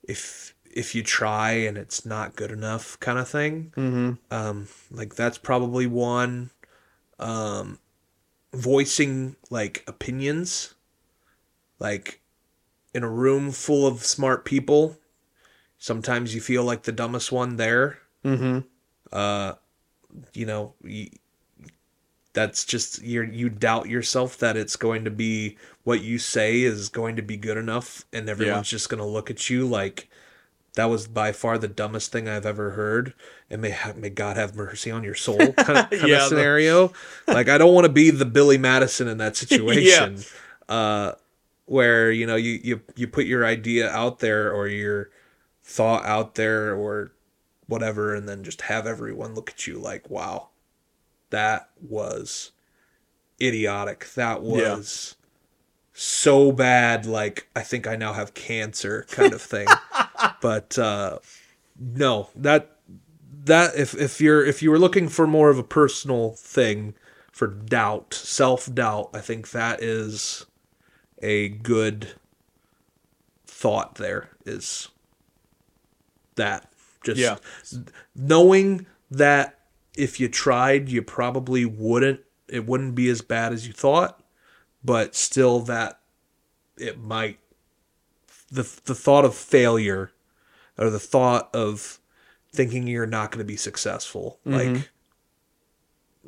if if you try and it's not good enough kind of thing mm-hmm. um like that's probably one um voicing like opinions like in a room full of smart people sometimes you feel like the dumbest one there Mm-hmm. uh you know you, that's just you you doubt yourself that it's going to be what you say is going to be good enough and everyone's just going to look at you like that was by far the dumbest thing I've ever heard. And may ha- may God have mercy on your soul kind of, kind Yeah, of the- scenario. Like I don't want to be the Billy Madison in that situation uh where you know you you you put your idea out there or your thought out there or whatever and then just have everyone look at you like wow that was idiotic that Yeah. was so bad like i think i now have cancer kind of thing but uh no that that if if you're if you were looking for more of a personal thing for doubt self-doubt i think that is a good thought there is that just Yeah. knowing that if you tried you probably wouldn't it wouldn't be as bad as you thought but still that it might the the thought of failure or the thought of thinking you're not going to be successful mm-hmm. like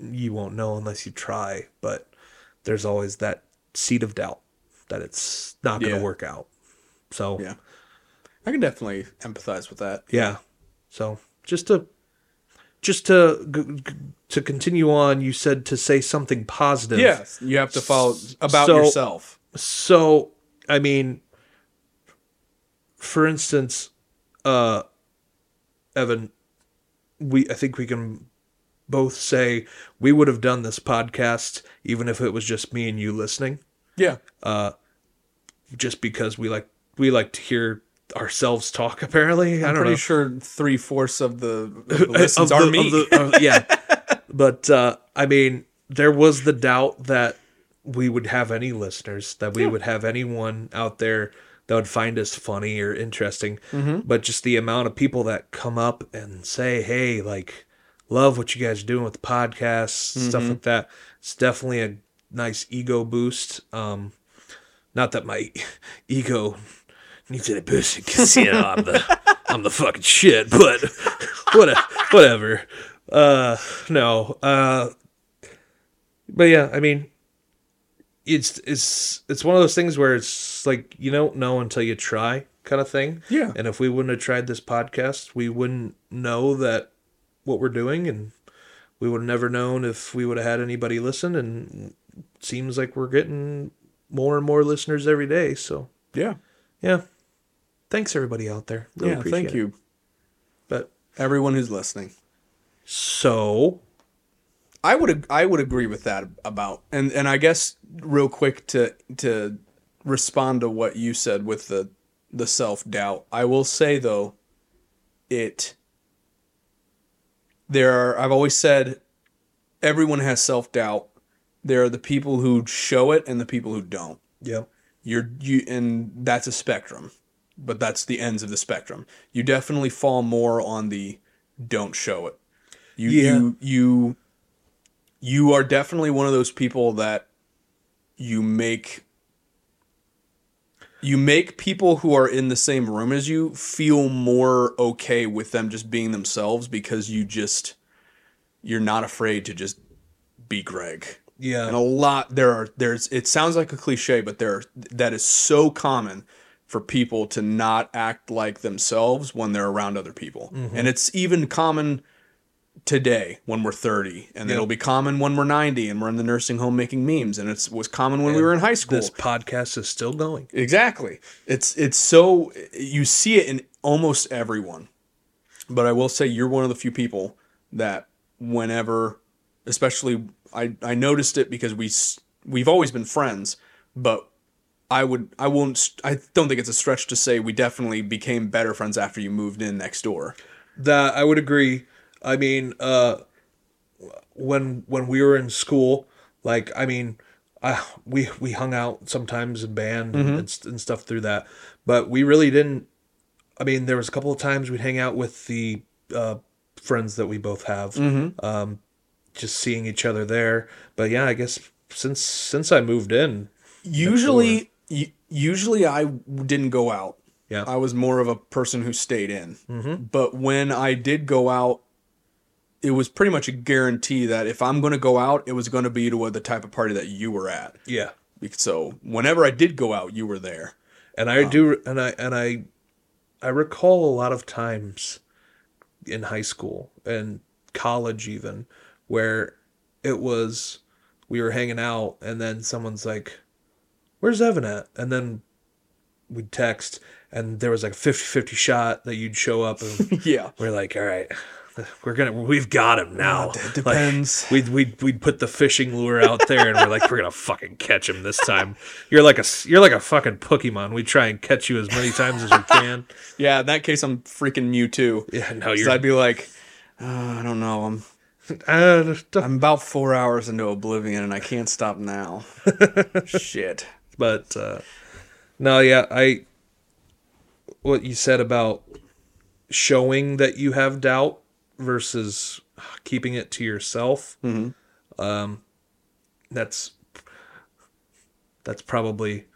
you won't know unless you try but there's always that seed of doubt that it's not going to Yeah. work out so Yeah. I can definitely empathize with that. yeah. So just to just to to continue on, you said to say something positive. Yes, you have to follow about So- yourself. So, I mean, for instance, uh, Evan, we I think we can both say we would have done this podcast even if it was just me and you listening, Yeah, Uh, just because we like we like to hear ourselves talk. Apparently, I I'm don't pretty know. sure three fourths of the, of the listens Of are me. the- uh, yeah, but uh, I mean, there was the doubt that we would have any listeners, that we would have anyone out there that would find us funny or interesting. Mm-hmm. But just the amount of people that come up and say, "Hey, like, love what you guys are doing with the podcast, stuff Mm-hmm. like that," it's definitely a nice ego boost. Um, not that my ego needs any boosting because you know I'm the I'm the fucking shit, but what whatever. Uh, no. Uh, but yeah, I mean, it's it's it's one of those things where it's like you don't know until you try, kind of thing. Yeah. And if we wouldn't have tried this podcast, we wouldn't know that what we're doing, and we would have never known if we would have had anybody listen. And it seems like we're getting more and more listeners every day. So yeah, yeah, thanks everybody out there. Really yeah. appreciate Thank it. you, But everyone who's listening. so I would I would agree with that about and and I guess real quick to to respond to what you said with the the self doubt. I will say though, it there are I've always said everyone has self doubt. There are the people who show it and the people who don't. yeah, You're you and that's a spectrum, but that's the ends of the spectrum. You definitely fall more on the don't show it. You Yeah. you you you are definitely one of those people that you make you make people who are in the same room as you feel more okay with them just being themselves because you just you're not afraid to just be Greg yeah. and a lot there are there's it sounds like a cliche but there that is so common for people to not act like themselves when they're around other people mm-hmm. and it's even common today when we're 30 and Yeah. it'll be common when we're 90 and we're in the nursing home making memes and it was common when we were in high school This podcast is still going. Exactly. It's it's so you see it in almost everyone. But I will say you're one of the few people that whenever especially I I noticed it because we we've always been friends, but I would I won't I don't think it's a stretch to say we definitely became better friends after you moved in next door. That I would agree. I mean, uh, when when we were in school, like I mean, I we we hung out sometimes in band and, and, and stuff through that, but we really didn't. I mean, there was a couple of times we'd hang out with the uh, friends that we both have, um, just seeing each other there. But yeah, I guess since since I moved in, Usually usually I didn't go out. yeah, I was more of a person who stayed in. Mm-hmm. But when I did go out, it was pretty much a guarantee that if I'm going to go out, it was going to be to the type of party that you were at. yeah. So whenever I did go out, you were there. and I do and I and I I recall a lot of times in high school and college even where it was we were hanging out and then someone's like where's Evan at and then we'd text and there was like a 50-50 shot that you'd show up and Yeah. we're like all right we're gonna we've got him now it depends. Like, we'd, we'd we'd put the fishing lure out there and we're like we're gonna fucking catch him this time you're like a you're like a fucking pokemon we try and catch you as many times as we can Yeah, in that case, I'm freaking Mewtwo. yeah no, you're I'd be like, uh, I don't know. I'm uh, I'm about four hours into Oblivion and I can't stop now. Shit. But uh no yeah i what you said about showing that you have doubt versus keeping it to yourself um that's that's probably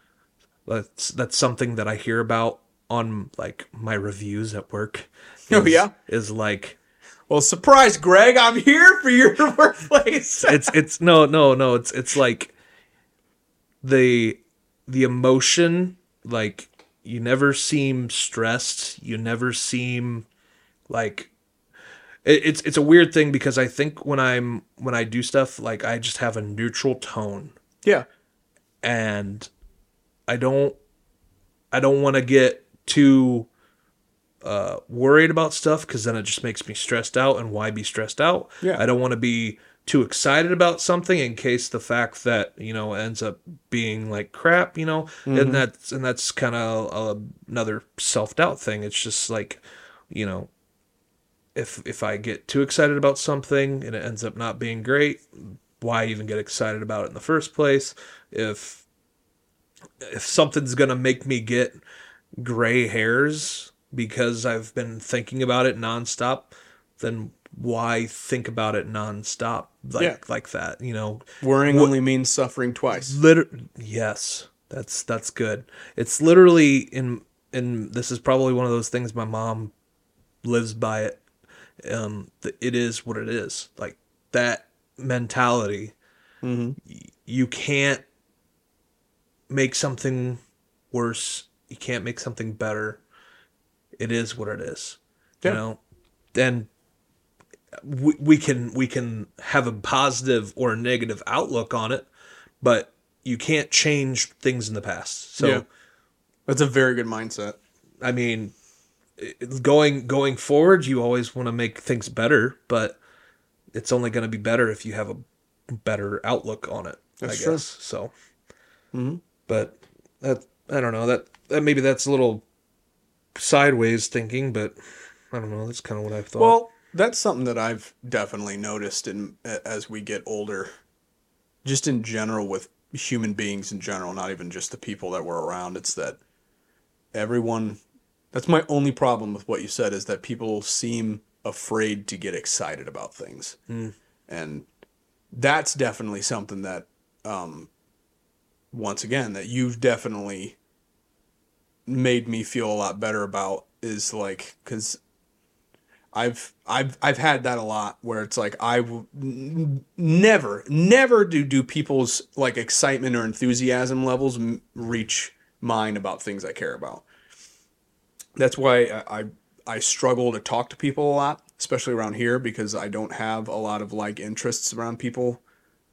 that's that's something that i hear about on like my reviews at work Oh, yeah? is like Well, surprise, Greg. I'm here for your workplace. it's it's no no no it's it's like the the emotion like you never seem stressed you never seem like it, it's it's a weird thing because I think when I'm when I do stuff like I just have a neutral tone Yeah. and I don't I don't want to get too uh, worried about stuff because then it just makes me stressed out. And why be stressed out? Yeah. I don't want to be too excited about something in case the fact that you know ends up being like crap, you know, and mm-hmm. that's and that's kind of another self doubt thing. It's just like, you know, if if I get too excited about something and it ends up not being great, why even get excited about it in the first place? If if something's gonna make me get gray hairs because I've been thinking about it nonstop, then why think about it nonstop like Yeah. like that? You know, Worrying only means suffering twice. Liter- yes, that's that's good. It's literally in and this is probably one of those things my mom lives by it. Um, th- it is what it is. Like that mentality. y- You can't make something worse. You can't make something better. It is what it is. Yeah. You know, and we, we can we can have a positive or a negative outlook on it, but you can't change things in the past. So Yeah. That's a very good mindset. I mean, going going forward, you always want to make things better, but it's only going to be better if you have a better outlook on it. That's I true. guess so. Mm-hmm. But that I don't know that that maybe that's a little sideways thinking, but I don't know. That's kind of what I thought. Well, that's something that I've definitely noticed in as we get older, just in general with human beings in general, not even just the people that were around. It's that everyone. That's my only problem with what you said is that people seem afraid to get excited about things, and that's definitely something that, um, once again, that you've definitely made me feel a lot better about is like because I've I've I've had that a lot where it's like I w- never never do do people's like excitement or enthusiasm levels m- reach mine about things I care about. That's why I, I I struggle to talk to people a lot, especially around here because I don't have a lot of like interests around people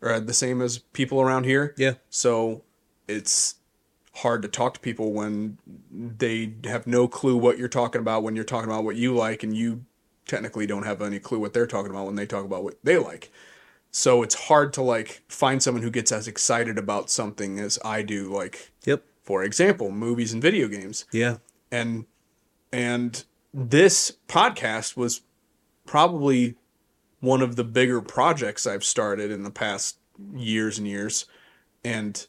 or the same as people around here. yeah, So it's hard to talk to people when they have no clue what you're talking about when you're talking about what you like and you technically don't have any clue what they're talking about when they talk about what they like. So it's hard to like find someone who gets as excited about something as I do like yep, for example, movies and video games. yeah, And and this podcast was probably one of the bigger projects I've started in the past years and years. And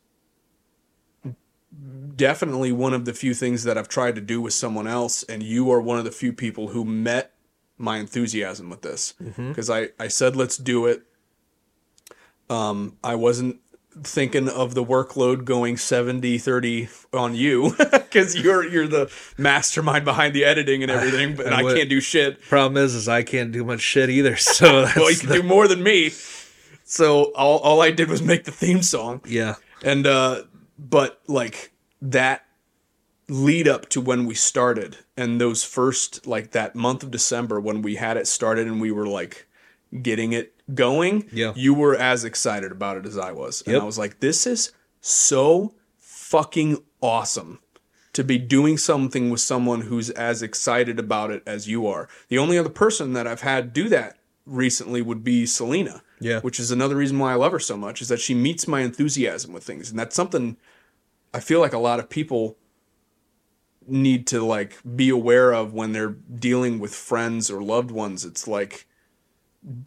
definitely one of the few things that I've tried to do with someone else. And you are one of the few people who met my enthusiasm with this. Because I, I said, let's do it. Um, I wasn't thinking of the workload going 70 30 on you because you're you're the mastermind behind the editing and everything but I I can't do shit Problem is, is I can't do much shit either. So that's well you can the- do more than me so all, all i did was make the theme song yeah, and uh but like that lead up to when we started and those first like that month of december when we had it started and we were like getting it going Yeah. you were as excited about it as i was and Yep. i was like this is so fucking awesome to be doing something with someone who's as excited about it as you are the only other person that i've had do that recently would be selena Yeah. which is another reason why i love her so much is that she meets my enthusiasm with things and that's something i feel like a lot of people need to like be aware of when they're dealing with friends or loved ones. It's like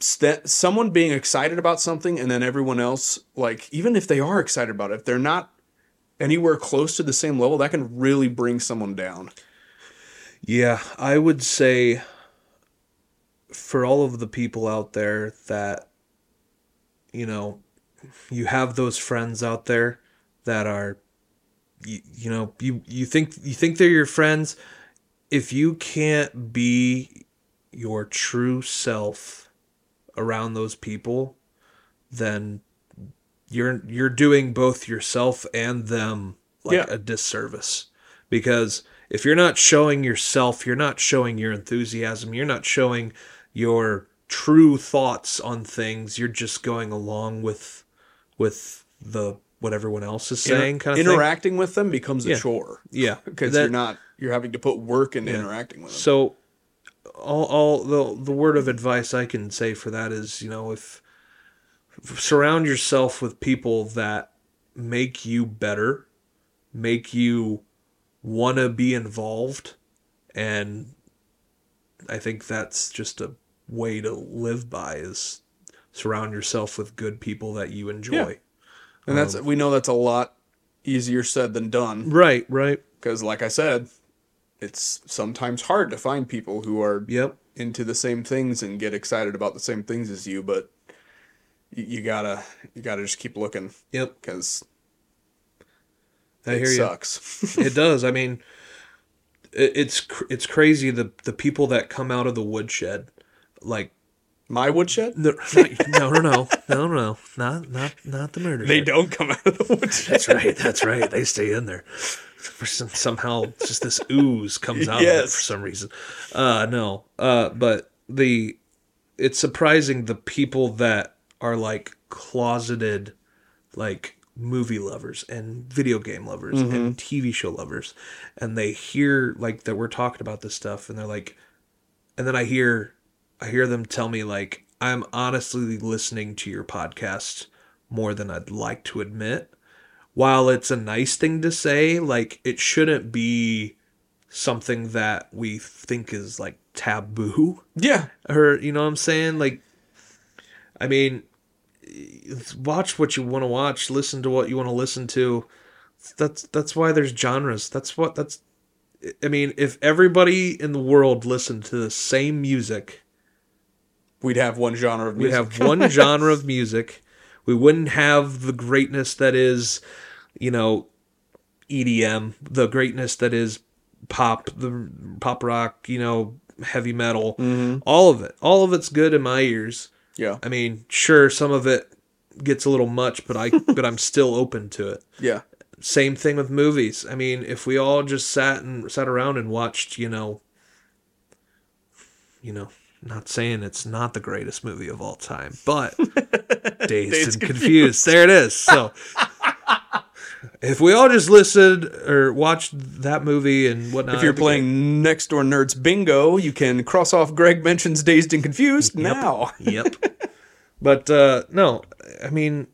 st- someone being excited about something and then everyone else like even if they are excited about it if they're not anywhere close to the same level that can really bring someone down. Yeah, I would say for all of the people out there that you know, you have those friends out there that are you, you know, you you think you think they're your friends if you can't be your true self around those people, then you're you're doing both yourself and them like Yeah. a disservice because if you're not showing yourself you're not showing your enthusiasm you're not showing your true thoughts on things. You're just going along with with the what everyone else is saying kind of thing. interacting with them becomes a Yeah. chore Yeah, because That- you're not you're having to put work into interacting with them. So, all, all the the word of advice I can say for that is, you know, if, if surround yourself with people that make you better, make you want to be involved, and I think that's just a way to live by is surround yourself with good people that you enjoy. And that's we know that's a lot easier said than done Right, right. because, like I said, it's sometimes hard to find people who are Yep. into the same things and get excited about the same things as you. But you, you gotta you gotta just keep looking Yep. because I it hear you. sucks. it does. I mean, it, it's cr- it's crazy the the people that come out of the woodshed, like My woodshed. the, no no no no no not not not the murder. They shed. don't come out of the woodshed. That's right. That's right. They stay in there. For some, somehow, just this ooze comes out of it for some reason. Uh, no. Uh, but the it's surprising the people that are like closeted, like movie lovers and video game lovers and TV show lovers, and they hear like that we're talking about this stuff, and they're like, and then I hear, I hear them tell me like, I'm honestly listening to your podcast more than I'd like to admit while it's a nice thing to say, like it shouldn't be something that we think is like taboo Yeah, or you know what I'm saying? Like I mean watch what you want to watch, listen to what you want to listen to. That's that's why there's genres. That's what that's I mean, if everybody in the world listened to the same music, we'd have one genre of music. We'd have one genre of music. We wouldn't have the greatness that is, you know, EDM, the greatness that is pop, the pop rock, you know, heavy metal, mm-hmm. all of it. All of it's good in my ears. yeah, I mean, sure, some of it gets a little much, but I but I'm still open to it. yeah, Same thing with movies. I mean, if we all just sat and sat around and watched, you know, you know, not saying it's not the greatest movie of all time, but Dazed, Dazed and confused. There it is. So if we all just listened or watched that movie and whatnot, If you're it'd be great. playing Next Door Nerds Bingo, you can cross off Greg mentions Dazed and Confused now. yep. But uh, no, I mean,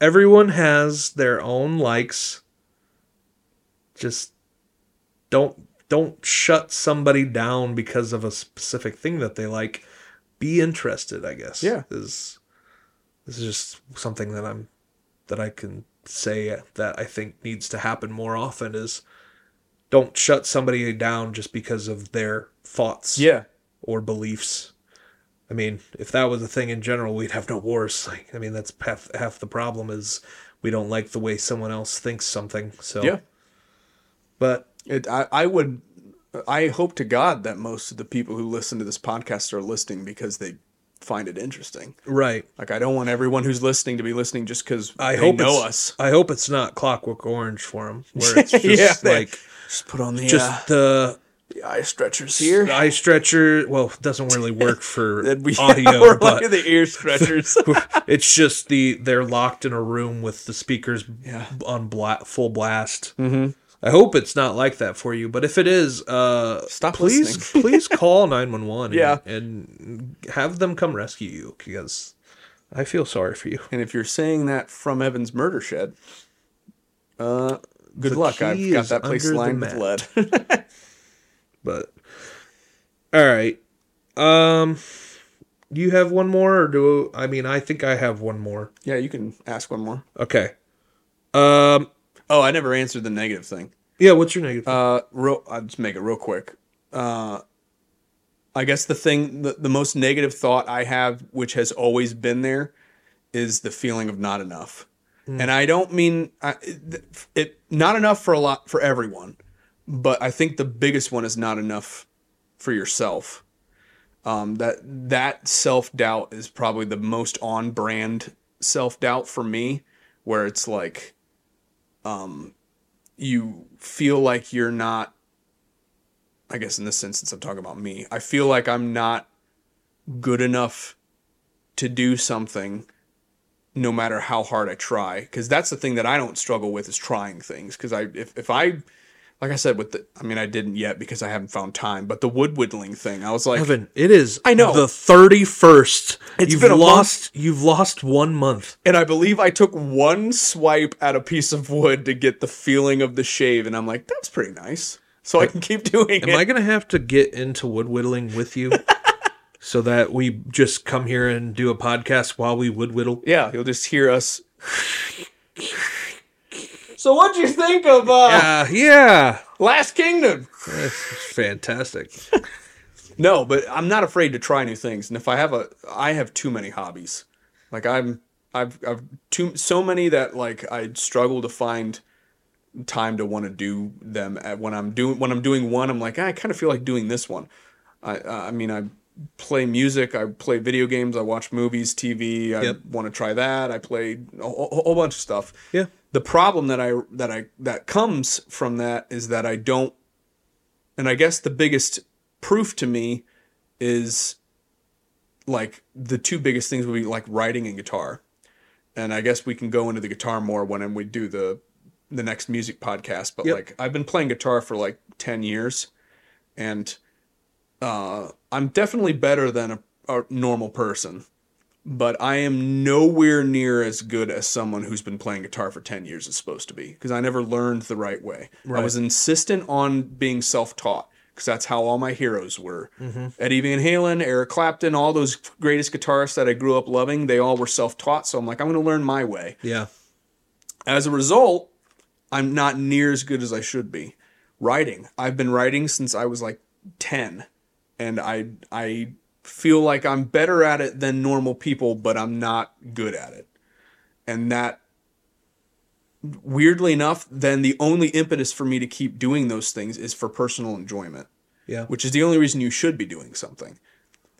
everyone has their own likes. Just don't don't shut somebody down because of a specific thing that they like. Be interested, I guess. Yeah. Is this is just something that I'm that I can say that I think needs to happen more often is don't shut somebody down just because of their thoughts Yeah, or beliefs. I mean, if that was a thing in general, we'd have no wars. Like, I mean, that's half half the problem is we don't like the way someone else thinks something. So yeah. but It, I, I would, I hope to God that most of the people who listen to this podcast are listening because they find it interesting. right. Like I don't want everyone who's listening to be listening just because I they hope know it's, us. I hope it's not Clockwork Orange for them, where it's just Yeah, like Just put on the just uh, the the eye stretchers here. The eye stretcher. Well, it doesn't really work for audio, or but like the ear stretchers. it's just the they're locked in a room with the speakers Yeah. on bla- full blast. Mm-hmm. I hope it's not like that for you, but if it is, uh, Stop please listening. please call nine one one. Yeah. and have them come rescue you because I feel sorry for you. and if you're saying that from Evan's murder shed, uh, good The luck. I've got that place lined with lead. But all right, um, do you have one more, or do I mean I think I have one more. yeah, you can ask one more. Okay, um, Oh, I never answered the negative thing. yeah. What's your negative? Uh, real, I'll just make it real quick. Uh, I guess the thing, the, the most negative thought I have, which has always been there, is the feeling of not enough. And I don't mean I, it, it, not enough for a lot for everyone, but I think the biggest one is not enough for yourself. Um, that that self doubt is probably the most on brand self doubt for me, where it's like, um, you feel like you're not. I guess in this instance, I'm talking about me. I feel like I'm not good enough to do something no matter how hard I try because that's the thing that I don't struggle with is trying things because I if, if I like I said with the I mean I didn't yet because I haven't found time but the wood whittling thing I was like Evan, it is. I know. the thirty first. It's You've been a month. lost. You've lost one month. and I believe I took one swipe at a piece of wood to get the feeling of the shave and I'm like that's pretty nice so I can keep doing Am it I gonna have to get into wood whittling with you, so that we just come here and do a podcast while we wood whittle? yeah you'll just hear us so what'd you think of uh, Uh, yeah, Last Kingdom That's fantastic. No, but I'm not afraid to try new things. And if I have a, I have too many hobbies. Like I'm, I've, I've too so many that like I struggle to find time to want to do them. At, when I'm doing when I'm doing one, I'm like "Ah, I kind of feel like doing this one. I, I mean I play music, I play video games, I watch movies, TV. I Yep. want to try that. I play a, whole- whole bunch of stuff. Yeah. The problem that I that I that comes from that is that I don't and I guess the biggest proof to me is like the two biggest things would be like writing and guitar. And I guess we can go into the guitar more when we do the the next music podcast. But Yep. like I've been playing guitar for like ten years, and uh, I'm definitely better than a, a normal person. But I am nowhere near as good as someone who's been playing guitar for 10 years is supposed to be because I never learned the right way. I was insistent on being self taught because that's how all my heroes were. Mm-hmm. Eddie Van Halen, Eric Clapton, all those greatest guitarists that I grew up loving, they all were self taught. So I'm like, I'm going to learn my way. Yeah. As a result, I'm not near as good as I should be. Writing. I've been writing since I was like 10 and I I feel like I'm better at it than normal people, but I'm not good at it. And that weirdly enough, then the only impetus for me to keep doing those things is for personal enjoyment Yeah. which is the only reason you should be doing something.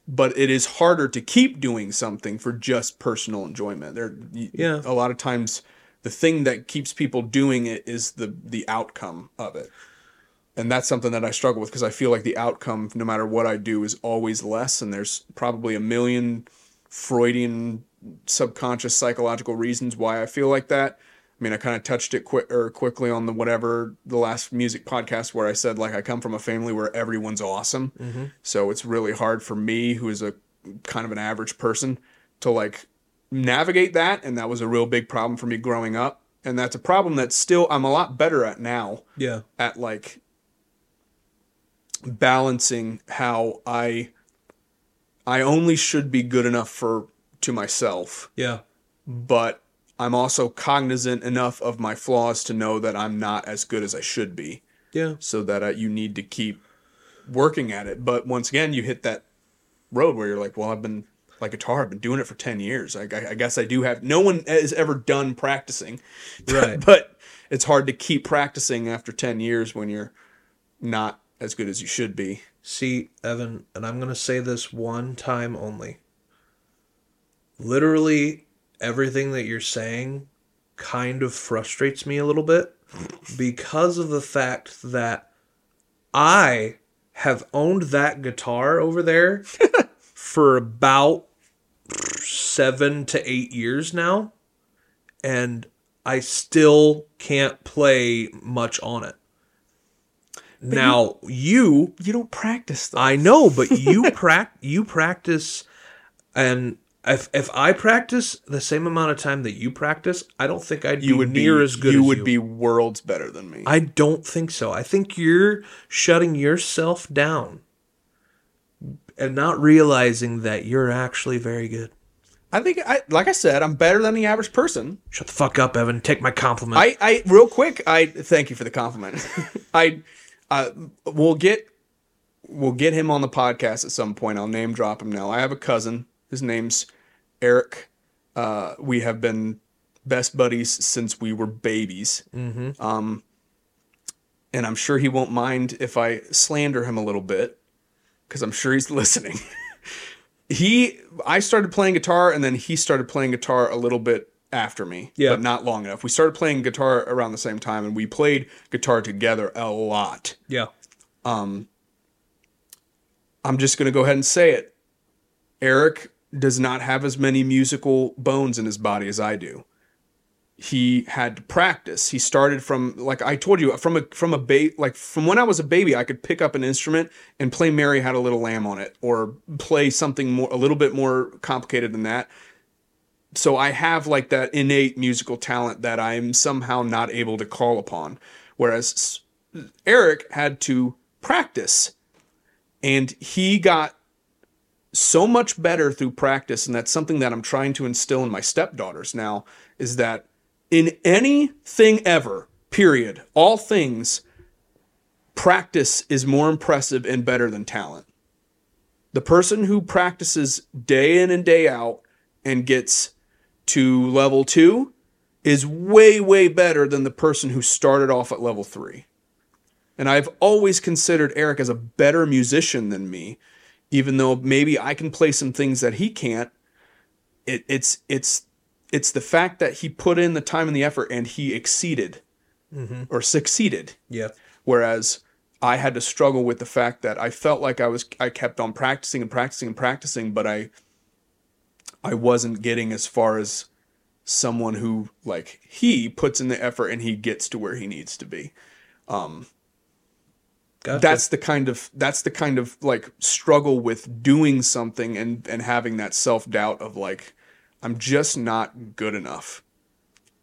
But it is harder to keep doing something for just personal enjoyment. There, Yeah. a lot of times, the thing that keeps people doing it is the the outcome of it, and that's something that I struggle with because I feel like the outcome, no matter what I do, is always less. And there's probably a million Freudian subconscious psychological reasons why I feel like that. I mean, I kind of touched it quick or er, quickly on the whatever the last music podcast where I said like I come from a family where everyone's awesome, mm-hmm. so it's really hard for me, who is a kind of an average person, to like navigate that, and that was a real big problem for me growing up, and that's a problem that still I'm a lot better at now Yeah. at like balancing how I I only should be good enough for to myself, Yeah. but I'm also cognizant enough of my flaws to know that I'm not as good as I should be, Yeah. so that uh, you need to keep working at it. But once again, you hit that road where you're like, well, I've been like guitar, I've been doing it for 10 years. I, I, I guess I do have, no one has ever done practicing. Right. but it's hard to keep practicing after 10 years when you're not as good as you should be. See, Evan, and I'm going to say this one time only. Literally, everything that you're saying kind of frustrates me a little bit because of the fact that I have owned that guitar over there for about seven to eight years now, and I still can't play much on it. Now, you You don't practice though. I know, but you prac you practice, and if if I practice the same amount of time that you practice, I don't think I'd you be would near be, as good. You as would you. be worlds better than me. I don't think so. I think you're shutting yourself down and not realizing that you're actually very good. I think I like I said, I'm better than the average person. Shut the fuck up, Evan. Take my compliment. I, I real quick, I thank you for the compliment. I uh, we'll get we'll get him on the podcast at some point. I'll name drop him now. I have a cousin. His name's Eric. Uh, we have been best buddies since we were babies. Mm-hmm. Um, and I'm sure he won't mind if I slander him a little bit because I'm sure he's listening. he, I started playing guitar, and then he started playing guitar a little bit after me, Yeah. but not long enough. We started playing guitar around the same time, and we played guitar together a lot. yeah. Um, I'm just gonna go ahead and say it. Eric does not have as many musical bones in his body as I do. He had to practice. He started from like I told you from a from a ba- like from when I was a baby I could pick up an instrument and play Mary Had a Little Lamb on it or play something more a little bit more complicated than that. So I have like that innate musical talent that I'm somehow not able to call upon. Whereas Eric had to practice. And he got so much better through practice and that's something that i'm trying to instill in my stepdaughters now is that in anything ever period all things practice is more impressive and better than talent. The person who practices day in and day out and gets to level two is way way better than the person who started off at level three and I've always considered Eric as a better musician than me, even though maybe I can play some things that he can't. It, it's it's it's the fact that he put in the time and the effort and he exceeded mm-hmm. or succeeded. Yeah. Whereas I had to struggle with the fact that I felt like I was I kept on practicing and practicing and practicing, but I I wasn't getting as far as someone who like he puts in the effort and he gets to where he needs to be. Um, gotcha. that's the kind of that's the kind of like struggle with doing something and and having that self-doubt of like I'm just not good enough.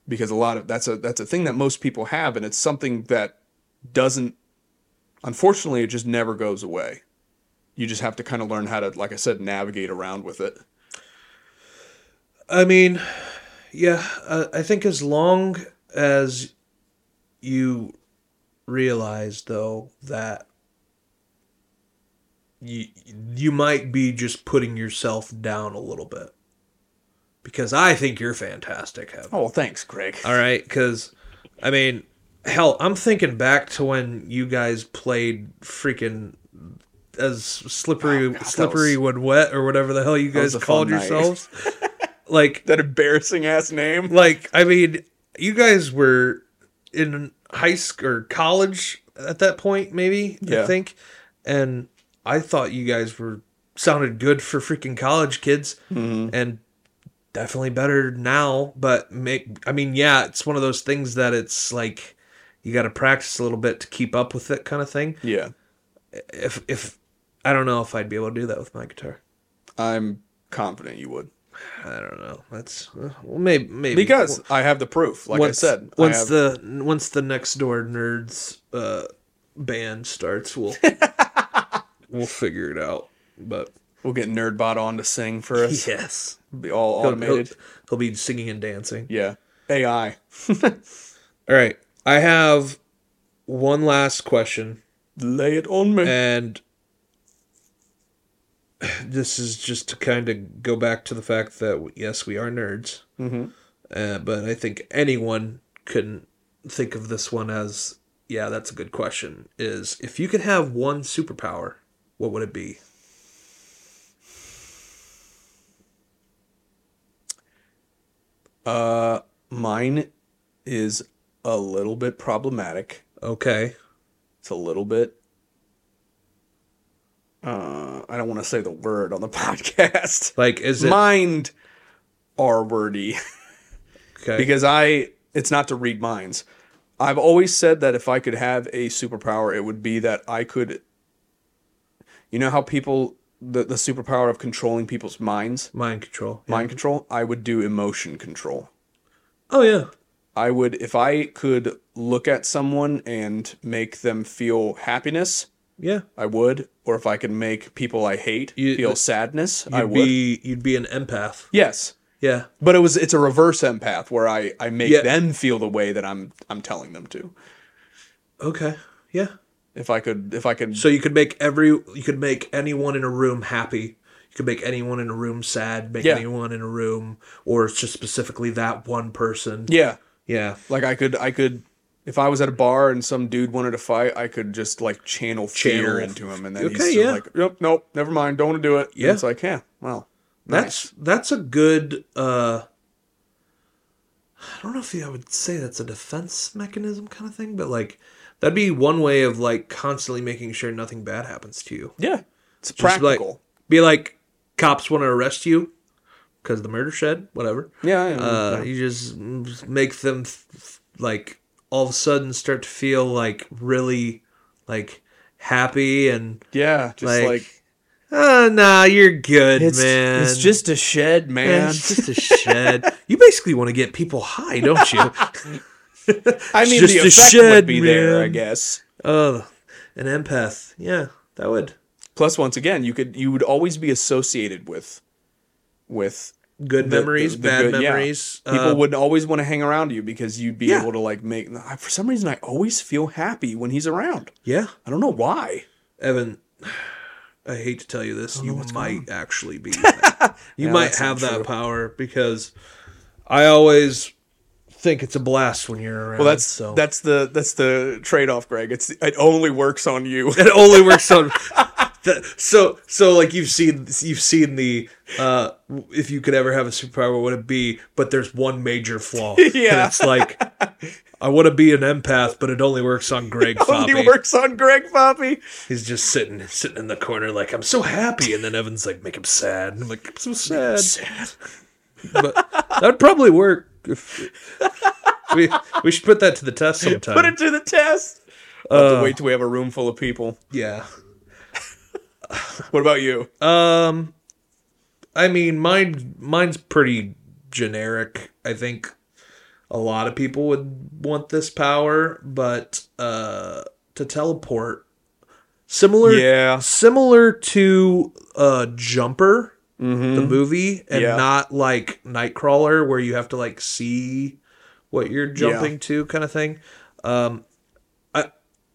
Because a lot of that's a that's a thing that most people have and it's something that doesn't unfortunately it just never goes away. You just have to kind of learn how to like I said navigate around with it I mean, yeah, uh, I think as long as you realize though that you you might be just putting yourself down a little bit. Because I think you're fantastic, Hev. oh thanks Greg All right, because I mean, hell, I'm thinking back to when you guys played freaking as slippery, Oh, God, slippery when wet, or whatever the hell you guys called yourselves. like, that embarrassing ass name like I mean, you guys were in high school or college at that point, maybe I think, and I thought you guys were sounded good for freaking college kids, Mm-hmm. and definitely better now. But make I mean, yeah, it's one of those things that it's like you got to practice a little bit to keep up with it, kind of thing. yeah If if I don't know if I'd be able to do that with my guitar. I'm confident you would I don't know. That's uh, well, maybe maybe because I have the proof like once, I said I once have- the once the next door nerds uh, band starts, we'll we'll figure it out. But We'll get Nerdbot on to sing for us. yes, Be all he'll, automated. he'll, he'll be singing and dancing. Yeah. AI. All right, I have one last question, Lay it on me. and this is just to kind of go back to the fact that yes, we are nerds, Mhm. uh, but I think anyone can think of this one as yeah, that's a good question. Is if you could have one superpower, what would it be? Uh, mine is a little bit problematic. Okay, It's a little bit. Uh, I don't want to say the word on the podcast. like is it Mind R wordy okay? because I. It's not to read minds. I've always said that if I could have a superpower, it would be that I could. You know how people the the superpower of controlling people's minds, mind control. yeah. mind control. I would do emotion control. Oh yeah, I would if I could look at someone and make them feel happiness, yeah. I would. Or if I could make people I hate You- feel sadness, I would. be you'd be an empath. yes. Yeah. But it was it's a reverse empath where I, I make Yeah. them feel the way that I'm I'm telling them to. Okay. Yeah. If I could if I could So you could make every you could make anyone in a room happy. You could make anyone in a room sad, make Yeah. anyone in a room or it's just specifically that one person. Yeah. Yeah. Like I could I could if I was at a bar and some dude wanted to fight, I could just like channel fear Channel- into him and then Okay, he's yeah. like, Nope, nope, never mind, don't want to do it. And Yeah. it's like, yeah, well. That's that's a good uh I don't know if I would say that's a defense mechanism kind of thing, but like that'd be one way of like constantly making sure nothing bad happens to you. Yeah. It's Just like- practical. Be like cops want to arrest you because the murder shed, whatever. Yeah, yeah, Uh, yeah. You just mm, make them like all of a sudden start to feel like really like happy and yeah, just like, like, oh nah, you're good, it's man. it's just a shed, Man, man. it's just a shed. you basically want to get people high, don't you? I mean, just the a effect shed, would be there, I guess. Oh, an empath. Yeah, that would. Plus, once again, you could you would always be associated with with Good the- memories, the- the bad good- yeah. memories. People Uh, would always want to hang around you because you'd be Yeah. able to like make. For some reason, I always feel happy when he's around. yeah, I don't know why. Evan. I hate to tell you this, you might actually be. You Yeah, might have that true. power because I always think it's a blast when you're around. Well, that's so that's the that's the trade off, Greg. It's it only works on you. it only works on. so so like you've seen you've seen the uh if you could ever have a superpower what would it be but there's one major flaw Yeah. and it's like i want to be an empath but it only works on greg only Foppy. works on Greg Poppy. he's just sitting sitting in the corner like i'm so happy and then evan's like make him sad and i'm like i'm so sad Sad. but that'd probably work if, we we should put that to the test sometime Put it to the test. Have to wait till we have a room full of people. yeah What about you? Um, I mean, mine mine's pretty generic. I think a lot of people would want this power, but uh, to teleport, similar, Yeah. similar to uh, Jumper, the movie, and Yeah. not like Nightcrawler, where you have to like see what you're jumping to, kind of thing. Um,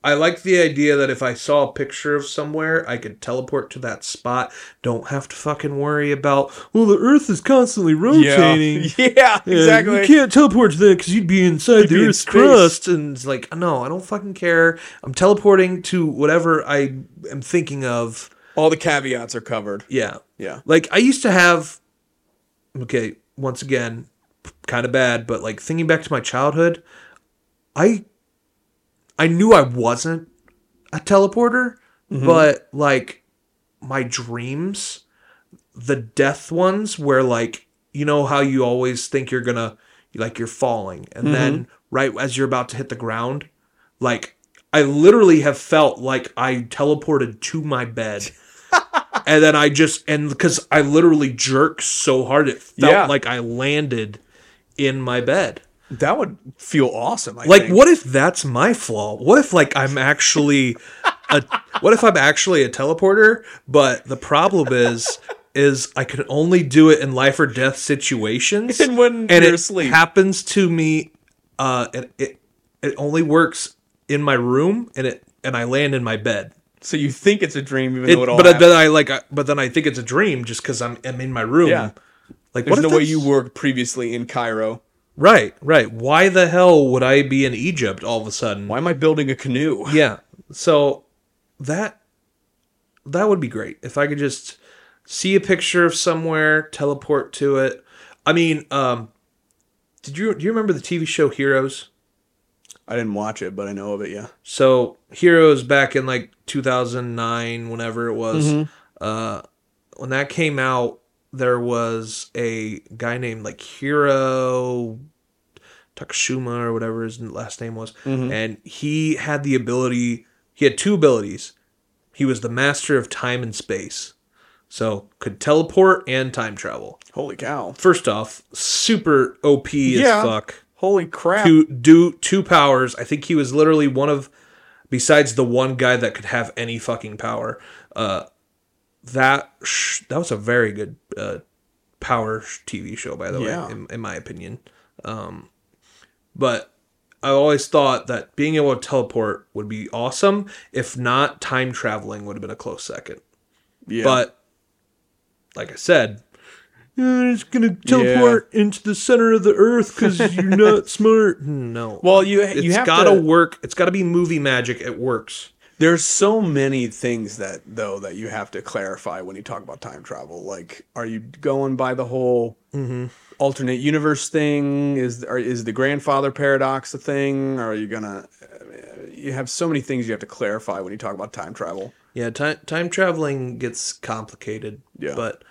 I like the idea that if I saw a picture of somewhere, I could teleport to that spot. Don't have to fucking worry about. Well, the Earth is constantly rotating. Yeah. Yeah. Exactly. You can't teleport to that because you'd be inside be the in Earth's space. crust. And it's like, no, I don't fucking care. I'm teleporting to whatever I am thinking of. All the caveats are covered. Yeah. Yeah. Like I used to have okay, once again, kind of bad, but like thinking back to my childhood, I I knew I wasn't a teleporter, mm-hmm. but like my dreams, the death ones where like you know how you always think you're to like you're falling and mm-hmm. then right as you're about to hit the ground, like I literally have felt like I teleported to my bed. and then I just and because I literally jerked so hard it felt Yeah. like I landed in my bed. That would feel awesome. I Like think. what if that's my flaw? What if like I'm actually a what if I'm actually a teleporter, but the problem is is I can only do it in life or death situations. And when and you're it asleep. happens to me uh and it it only works in my room and it and I land in my bed. So you think it's a dream, even It, though it all but happened. then I like, I, but then I think it's a dream just because I'm, I'm in my room. Yeah. Like, There's what no way you were previously in Cairo. Right, right. Why the hell would I be in Egypt all of a sudden? Why am I building a canoe? Yeah. So that that would be great if I could just see a picture of somewhere, teleport to it. I mean, um, did you do you remember the TV show Heroes? I didn't watch it, but I know of it. Yeah. So Heroes back in like 2009, whenever it was, uh, when that came out, there was a guy named like Hiro Takashuma or whatever his last name was, and he had the ability. He had two abilities. He was the master of time and space, so could teleport and time travel. Holy cow! First off, super OP Yeah. as fuck Holy crap! to do two powers. I think he was literally one of, besides the one guy that could have any fucking power. Uh, that sh- that was a very good uh, power TV show, by the Yeah. way, in, in my opinion. Um, but I always thought that being able to teleport would be awesome. If not, time traveling would have been a close second. yeah. But like I said, "Uh, it's gonna teleport into the center of the earth because you're not smart. No. well, you it's you have gotta to. work. It's gotta be movie magic. It works. There's so many things that though that you have to clarify when you talk about time travel. Like, are you going by the whole Mm-hmm. Alternate universe thing? Is are, is the grandfather paradox a thing? Or are you gonna? You have so many things you have to clarify when you talk about time travel. Yeah, time time traveling gets complicated. Yeah. But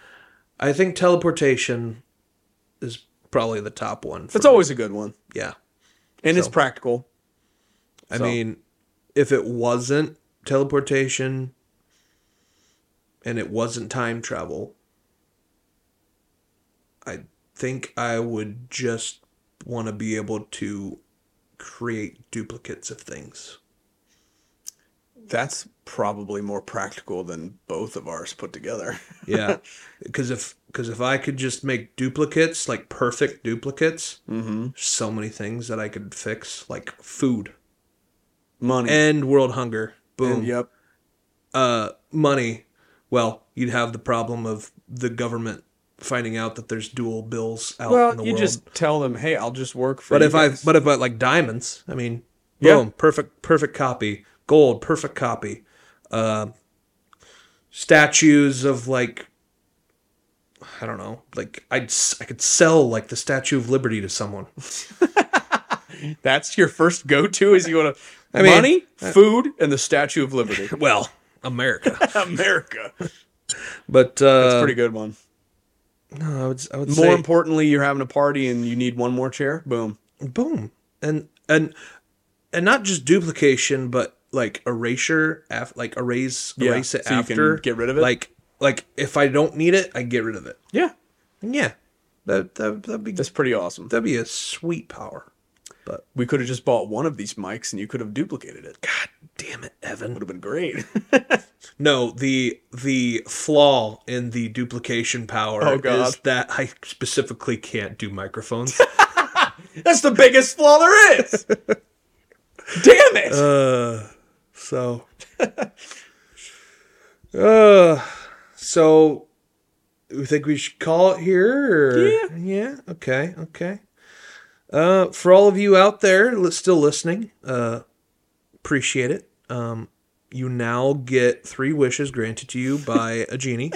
I think teleportation is probably the top one. It's me. always a good one, yeah. and it's practical. I So- mean, if it wasn't teleportation and it wasn't time travel, I think I would just want to be able to create duplicates of things. That's probably more practical than both of ours put together. Yeah, because if because if I could just make duplicates, like perfect duplicates, mm-hmm. so many things that I could fix, like food Money. and world hunger. Boom. And, yep. uh, money, well, you'd have the problem of the government finding out that there's dual bills out in Well, the you world. just tell them, "Hey, I'll just work for." but if I, but if I like diamonds, I mean, Yeah. boom, perfect, perfect copy. Gold, perfect copy. Uh, statues of like, I don't know, like I'd I could sell like the Statue of Liberty to someone. that's your first go-to, is you want to I mean, money, food, and the Statue of Liberty. Well, America, America. but uh, That's a pretty good one. No, I would, I would More say importantly, you're having a party and you need one more chair. Boom. boom and and and not just duplication but like erasure af- like erase Yeah, erase it so after get rid of it? like like if i don't need it i get rid of it Yeah, yeah that, that that'd be that's pretty awesome. that'd be a sweet power but We could have just bought one of these mics and you could have duplicated it. god damn it evan Would have been great. no the the flaw in the duplication power Oh, is that i specifically can't do microphones that's the biggest flaw there is. Damn it. Uh, so, uh, so we think we should call it here. Or? Yeah. Yeah. Okay. Okay. Uh, for all of you out there still listening, uh, appreciate it. Um, you now get three wishes granted to you by a genie.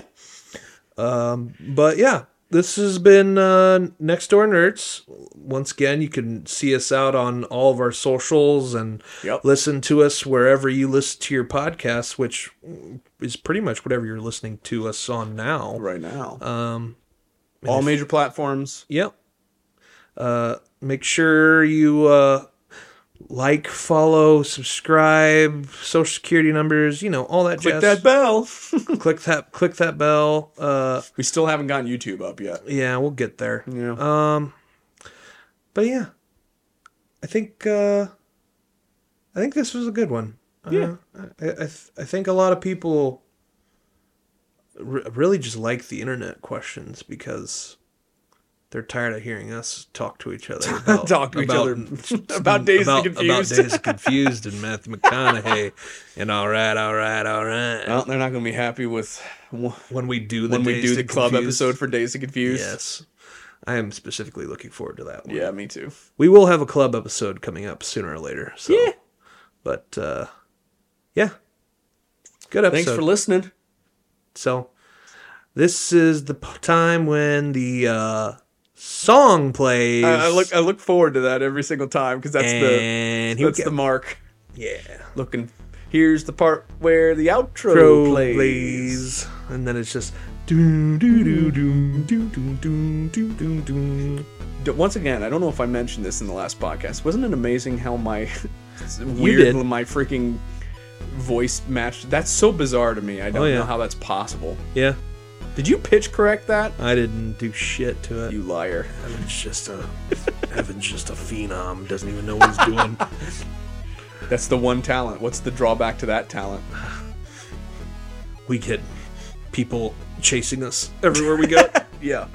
Um, but yeah, this has been uh, Next Door Nerds. Once again, you can see us out on all of our socials and Yep. listen to us wherever you listen to your podcasts, which is pretty much whatever you're listening to us on now. right now. Um, All major platforms. Yep. Uh, make sure you uh, like, follow, subscribe, social security numbers, you know, all that Click jazz. that bell. click that click that bell. Uh, we still haven't gotten YouTube up yet. yeah, we'll get there. Yeah. Um, but yeah, I think uh, I think this was a good one. Yeah. uh, I I, th- I think a lot of people r- really just like the internet questions because they're tired of hearing us talk to each other about Talk to each other about Dazed about, Confused. about and Confused and Matthew McConaughey and all right, all right, all right. Well, they're not going to be happy with when we do the when we do the club Confused. episode for Dazed and Confused. Yes. I am specifically looking forward to that one. Yeah, me too. We will have a club episode coming up sooner or later. So. Yeah. But uh yeah. Good episode. Thanks for listening. so this is the p- time when the uh song plays. I, I look I look forward to that every single time because that's and the that's the mark. yeah. Looking. Here's the part where the outro Pro plays. plays. And then it's just doo doo doo doo doo doo doo doo doo doo. Once again, I don't know if I mentioned this in the last podcast. Wasn't it amazing how my weird my freaking voice matched? That's so bizarre to me. I oh, don't Oh, yeah. know how that's possible. Yeah. Did you pitch correct that? I didn't do shit to it. You liar. Evan's just a Evan's just a phenom. Doesn't even know what he's doing. That's the one talent. What's the drawback to that talent? we get people chasing us everywhere we go. Yeah.